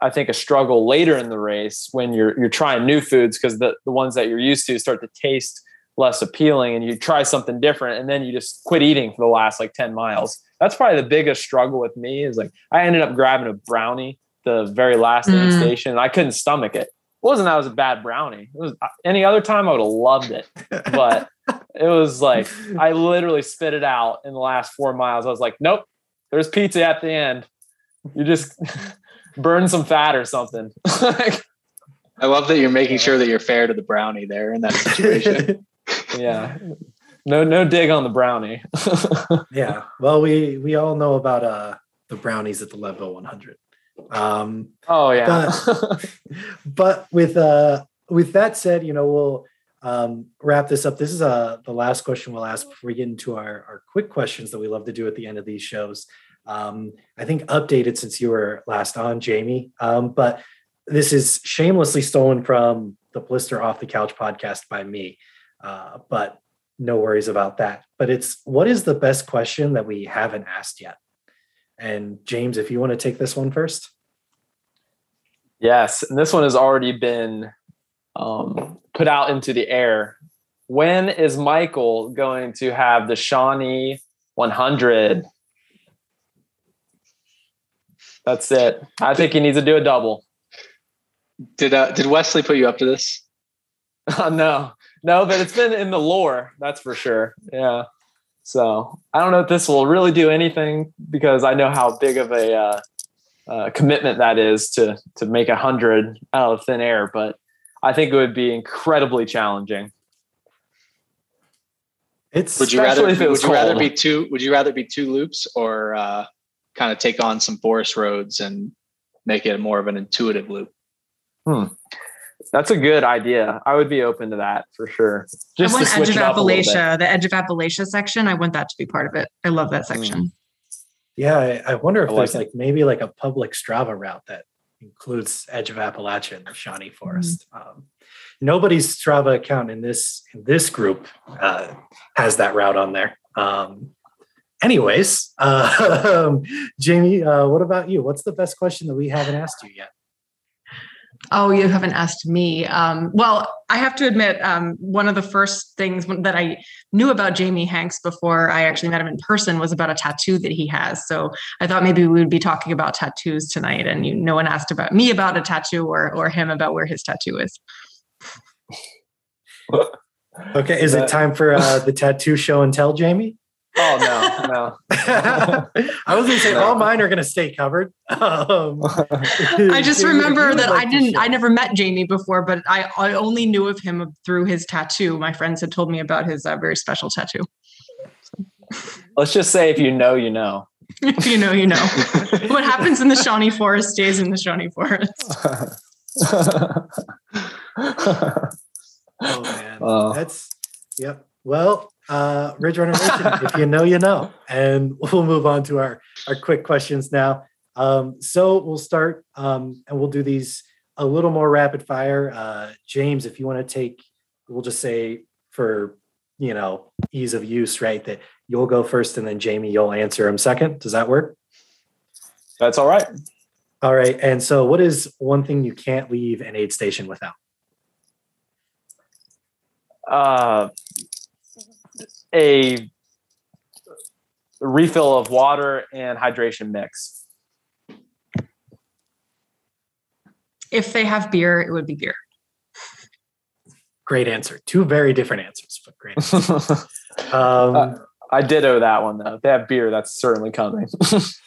I think, a struggle later in the race when you're you're trying new foods because the the ones that you're used to start to taste less appealing, and you try something different, and then you just quit eating for the last like 10 miles. That's probably the biggest struggle with me is like I ended up grabbing a brownie the very last aid Mm. station and I couldn't stomach it. It wasn't that it was a bad brownie. It was any other time I would have loved it. But it was like I literally spit it out in the last four miles. I was like, nope, there's pizza at the end. You just burn some fat or something. Like, I love that you're making sure that you're fair to the brownie there in that situation. yeah. No, no dig on the brownie. yeah. Well, we we all know about uh the brownies at the Leadville 100. Um, oh yeah. but with uh with that said, you know, we'll um, wrap this up. This is uh the last question we'll ask before we get into our our quick questions that we love to do at the end of these shows. Um, I think updated since you were last on, Jamie. Um, but this is shamelessly stolen from the Blister Off the Couch podcast by me. Uh, but no worries about that. But it's what is the best question that we haven't asked yet? And James, if you want to take this one first. Yes, and this one has already been um, put out into the air. When is Michael going to have the Shawnee 100? That's it. I think he needs to do a double. Did uh, did Wesley put you up to this? no, no, but it's been in the lore. That's for sure. Yeah. So I don't know if this will really do anything because I know how big of a uh, uh, commitment that is to to make a hundred out of thin air. But I think it would be incredibly challenging. It's Would you rather if it was would you rather be two would you rather be two loops or uh, kind of take on some forest roads and make it more of an intuitive loop? That's a good idea. I would be open to that for sure. Just I to want switch Edge of it up a little bit. Appalachia, the Edge of Appalachia section. I want that to be part of it. I love that section. Yeah, I, I wonder if I like there's it. like maybe like a public Strava route that includes Edge of Appalachia and the Shawnee Forest. Um, nobody's Strava account in this in this group uh, has that route on there. Um, anyways, uh, um, Jamie, uh, what about you? What's the best question that we haven't asked you yet? Oh, you haven't asked me. Um, well, I have to admit, um, one of the first things that I knew about Jamie Hanks before I actually met him in person was about a tattoo that he has. So I thought maybe we would be talking about tattoos tonight, and you, no one asked about me about a tattoo or or him about where his tattoo is. Okay, is it time for uh, the tattoo show and tell, Jamie? Oh no, no. I was gonna say all mine are gonna stay covered. Um, I just remember that like I didn't. I never met Jamie before, but I, I only knew of him through his tattoo. My friends had told me about his uh, very special tattoo. Let's just say if you know, you know. if you know, you know. what happens in the Shawnee Forest stays in the Shawnee Forest. Oh man, Uh. that's yep. Well, uh, Ridge Runner Nation, if you know, you know, and we'll move on to our our quick questions now. Um, so we'll start, um, and we'll do these a little more rapid fire. Uh, James, if you want to take, we'll just say for you know ease of use, right? That you'll go first, and then Jamie, you'll answer him second. Does that work? That's all right. All right. And so, what is one thing you can't leave an aid station without? Uh, a refill of water and hydration mix. If they have beer, it would be beer. Great answer. Two very different answers, but great. Um, Uh, I ditto that one though. If they have beer, that's certainly coming.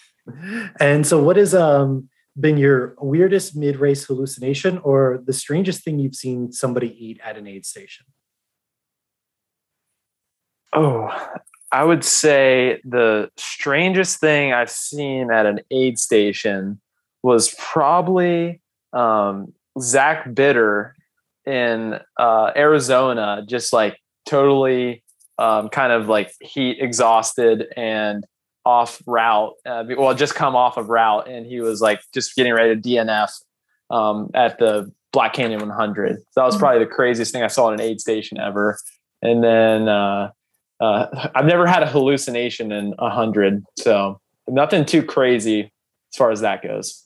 and so, what has um, been your weirdest mid race hallucination or the strangest thing you've seen somebody eat at an aid station? Oh, I would say the strangest thing I've seen at an aid station was probably um, Zach Bitter in uh, Arizona, just like totally um, kind of like heat exhausted and off route. Uh, well, just come off of route, and he was like just getting ready to DNF um, at the Black Canyon 100. So that was probably the craziest thing I saw at an aid station ever. And then uh, uh, I've never had a hallucination in a hundred, so nothing too crazy as far as that goes.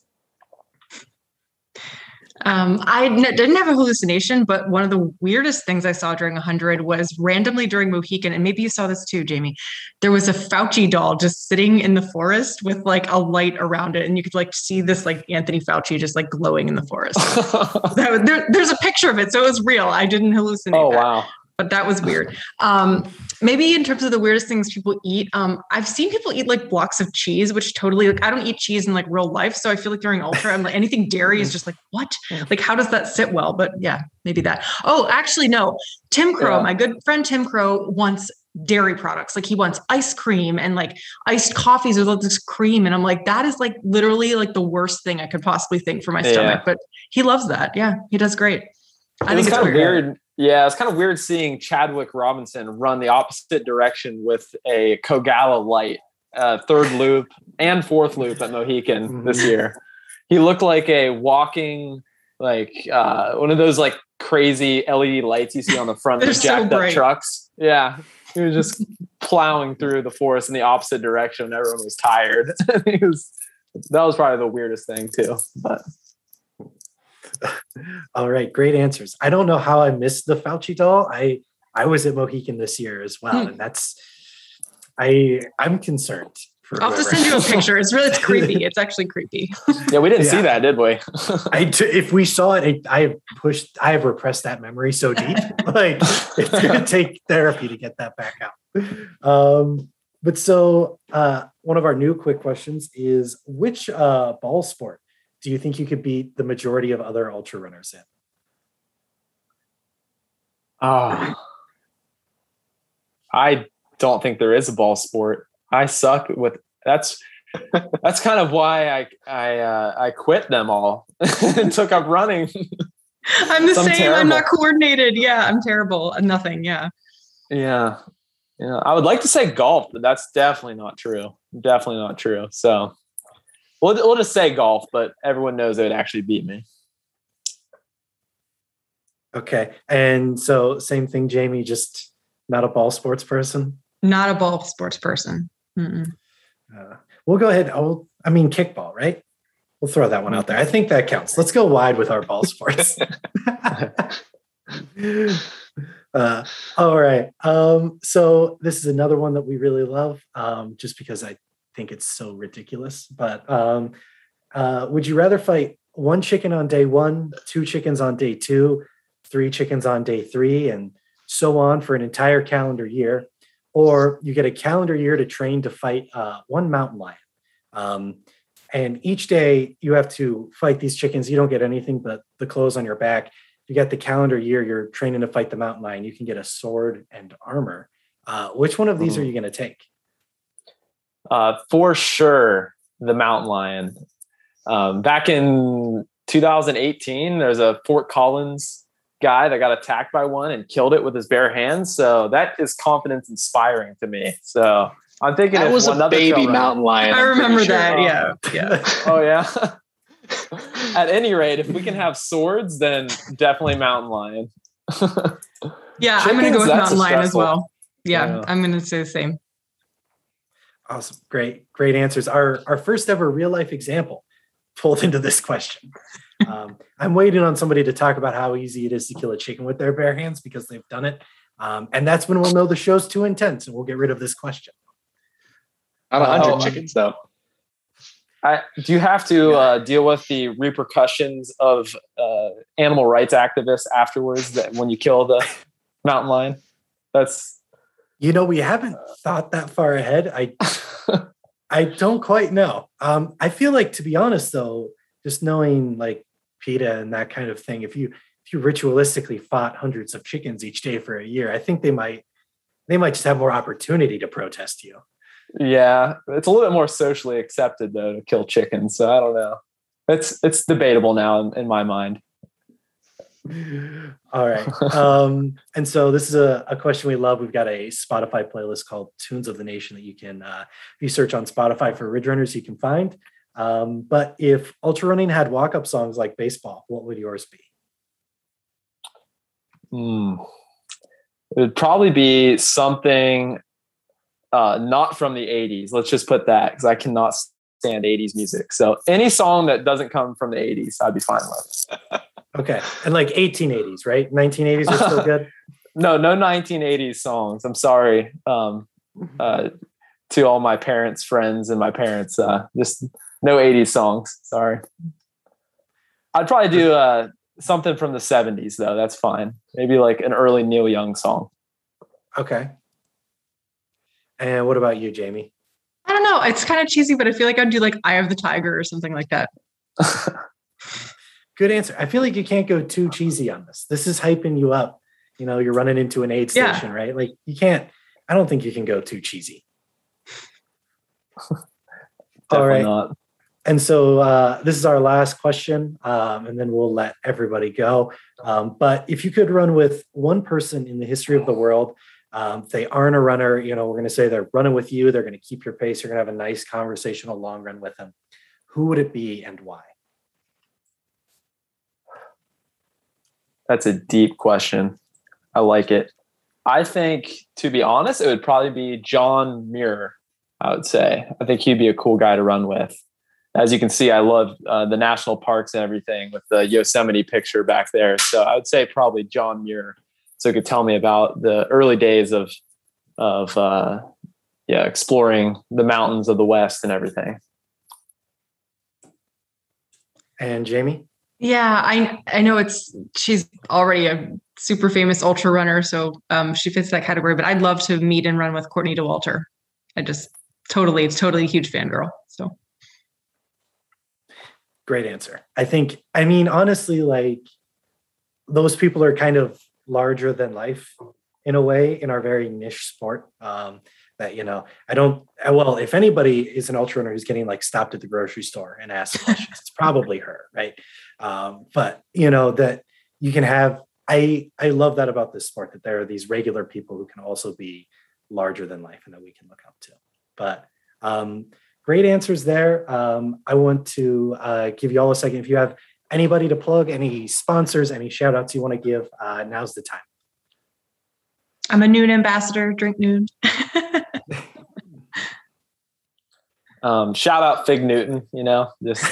Um, I n- didn't have a hallucination, but one of the weirdest things I saw during 100 was randomly during Mohican, and maybe you saw this too, Jamie. There was a Fauci doll just sitting in the forest with like a light around it, and you could like see this like Anthony Fauci just like glowing in the forest. Was- there, there's a picture of it, so it was real. I didn't hallucinate. oh that wow! But that was weird. Um, maybe in terms of the weirdest things people eat, um, I've seen people eat like blocks of cheese, which totally like I don't eat cheese in like real life, so I feel like during ultra, I'm like anything dairy is just like what? Like how does that sit well? But yeah, maybe that. Oh, actually no. Tim Crow, Yeah. my good friend Tim Crow wants dairy products. Like he wants ice cream and like iced coffees with all this cream, and I'm like that is like literally like the worst thing I could possibly think for my Yeah. stomach. But he loves that. Yeah, he does great. I it think it's kind of weird. weird. Yeah, it's kind of weird seeing Chadwick Robinson run the opposite direction with a Kogalla light, uh, third loop and fourth loop at Mohican this Mhm. year. He looked like a walking, like uh, one of those like crazy LED lights you see on the front of the so up trucks. Yeah, he was just plowing through the forest in the opposite direction. Everyone was tired. he was, that was probably the weirdest thing too. But All right, great answers. I don't know how I missed the Fauci doll. I I was at Mohican this year as well, Hmm. and that's I I'm concerned. For I'll have to send you a picture. It's really it's creepy. It's actually creepy. yeah, we didn't Yeah. see that, did we? I t- if we saw it, I, I pushed. I have repressed that memory so deep. like it's gonna take therapy to get that back out. Um, but so uh, one of our new quick questions is: Which uh, ball sport do you think you could beat the majority of other ultra runners in? Oh, I don't think there is a ball sport. I suck with that's that's kind of why I I uh, I quit them all and took up running. I'm the I'm same. I'm not coordinated. Yeah, I'm terrible. at Nothing. Yeah. Yeah, yeah. I would like to say golf, but that's definitely not true. Definitely not true. So we'll we'll just say golf, but everyone knows it would actually beat me. Okay, and so same thing, Jamie. Just not a ball sports person. Not a ball sports person. Uh, we'll go ahead. I'll, I mean, kickball, right? We'll throw that one out there. I think that counts. Let's go wide with our ball sports. uh, all right. Um, so this is another one that we really love, um, just because I think it's so ridiculous. But um, uh, would you rather fight one chicken on day one, two chickens on day two, three chickens on day three, and so on for an entire calendar year? or you get a calendar year to train to fight uh, one mountain lion. Um, and each day you have to fight these chickens. You don't get anything but the clothes on your back. If you get the calendar year, you're training to fight the mountain lion. You can get a sword and armor. Uh, which one of these mm. are you going to take? Uh, for sure, the mountain lion. Um, back in 2018, there's a Fort Collins guy that got attacked by one and killed it with his bare hands. So that is confidence inspiring to me. So I'm thinking that was a baby mountain lion. I remember sure. that. Yeah. Yeah. oh yeah. At any rate, if we can have swords, then definitely mountain lion. yeah, Chickens, I'm gonna go with mountain lion as well. Yeah, yeah, I'm gonna say the same. Awesome. Great, great answers. Our our first ever real life example pulled into this question. Um, I'm waiting on somebody to talk about how easy it is to kill a chicken with their bare hands because they've done it. Um, and that's when we'll know the show's too intense and we'll get rid of this question. Not a hundred oh, chickens though. I, do you have to uh, deal with the repercussions of uh, animal rights activists afterwards that when you kill the mountain lion? That's you know we haven't thought that far ahead. I I don't quite know. Um, I feel like to be honest though, just knowing like PETA and that kind of thing, if you if you ritualistically fought hundreds of chickens each day for a year, I think they might they might just have more opportunity to protest you. Yeah, it's a little bit more socially accepted though to kill chickens. So I don't know. It's it's debatable now in, in my mind. All right. Um, and so this is a, a, question we love. We've got a Spotify playlist called Tunes of the Nation that you can, uh, if you search on Spotify for Ridge Runners, you can find. Um, but if ultra running had walk up songs like baseball, what would yours be? Mm. It would probably be something uh, not from the 80s. Let's just put that because I cannot stand 80s music. So any song that doesn't come from the 80s, I'd be fine with. okay. And like 1880s, right? 1980s are still good? no, no 1980s songs. I'm sorry. Um, uh, to all my parents' friends and my parents, uh, just no 80s songs. Sorry. I'd probably do uh, something from the 70s though. That's fine. Maybe like an early Neil Young song. Okay. And what about you, Jamie? I don't know. It's kind of cheesy, but I feel like I'd do like Eye of the Tiger or something like that. Good answer. I feel like you can't go too cheesy on this. This is hyping you up. You know, you're running into an aid station, yeah. right? Like you can't, I don't think you can go too cheesy. All right. Not. And so uh, this is our last question, um, and then we'll let everybody go. Um, but if you could run with one person in the history of the world um, they aren't a runner, you know, we're going to say they're running with you. They're going to keep your pace. You're going to have a nice conversational long run with them. Who would it be and why? That's a deep question. I like it. I think, to be honest, it would probably be John Muir. I would say. I think he'd be a cool guy to run with. As you can see, I love uh, the national parks and everything with the Yosemite picture back there. So I would say probably John Muir so he could tell me about the early days of of uh, yeah exploring the mountains of the west and everything and jamie yeah i i know it's she's already a super famous ultra runner so um, she fits that category but i'd love to meet and run with courtney dauwalter i just totally it's totally a huge fangirl so great answer i think i mean honestly like those people are kind of larger than life in a way in our very niche sport. Um, that you know, I don't. Well, if anybody is an ultra runner who's getting like stopped at the grocery store and asked questions, it's probably her, right? Um, but you know that you can have. I I love that about this sport that there are these regular people who can also be larger than life and that we can look up to. But um, great answers there. Um, I want to uh, give you all a second. If you have anybody to plug, any sponsors, any shout outs you want to give, uh, now's the time. I'm a Nuun ambassador, drink Nuun. um, shout out Fig Newton, you know, just,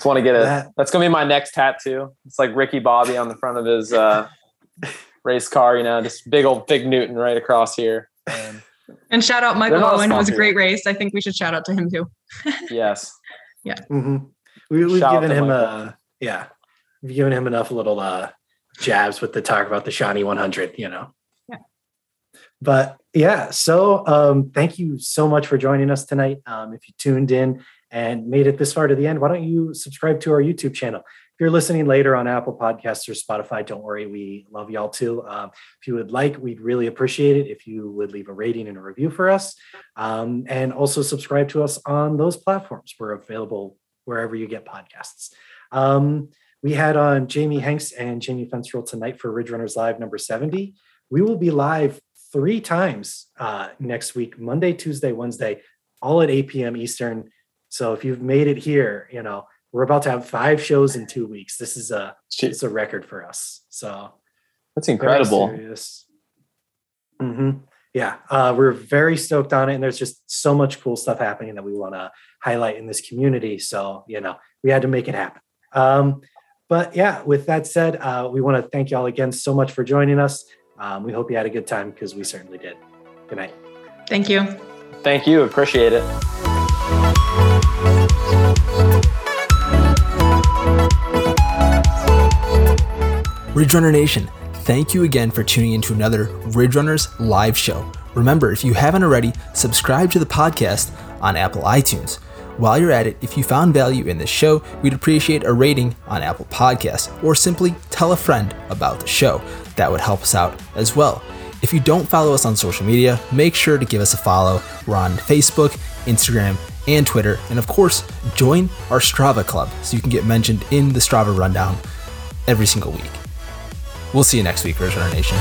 just want to get a, that, that's going to be my next tattoo. It's like Ricky Bobby on the front of his uh, race car, you know, just big old big Newton right across here. And, and shout out Michael Owen. It was a great race. I think we should shout out to him too. yes. Yeah. Mm-hmm. We, have given him a yeah, we've given him enough little uh, jabs with the talk about the Shawnee 100. You know. Yeah. but yeah, so um, thank you so much for joining us tonight. Um, if you tuned in and made it this far to the end, why don't you subscribe to our YouTube channel? If you're listening later on Apple Podcasts or Spotify, don't worry, we love y'all too. Um, if you would like, we'd really appreciate it if you would leave a rating and a review for us. Um, and also subscribe to us on those platforms. We're available wherever you get podcasts. Um, we had on Jamie Hanks and Jamie Fensterl tonight for Ridge Runners Live number 70. We will be live three times uh, next week Monday, Tuesday, Wednesday, all at 8 p.m. Eastern. So if you've made it here, you know, we're about to have five shows in two weeks. This is a it's a record for us. So that's incredible. Mm-hmm. Yeah, uh, we're very stoked on it, and there's just so much cool stuff happening that we want to highlight in this community. So you know, we had to make it happen. Um, but yeah, with that said, uh, we want to thank y'all again so much for joining us. Um, we hope you had a good time because we certainly did. Good night. Thank you. Thank you. Appreciate it. Ridge Runner Nation, thank you again for tuning in to another Ridge Runners live show. Remember, if you haven't already, subscribe to the podcast on Apple iTunes. While you're at it, if you found value in this show, we'd appreciate a rating on Apple Podcasts or simply tell a friend about the show. That would help us out as well. If you don't follow us on social media, make sure to give us a follow. We're on Facebook, Instagram, and Twitter. And of course, join our Strava club so you can get mentioned in the Strava rundown every single week. We'll see you next week, Runner Nation.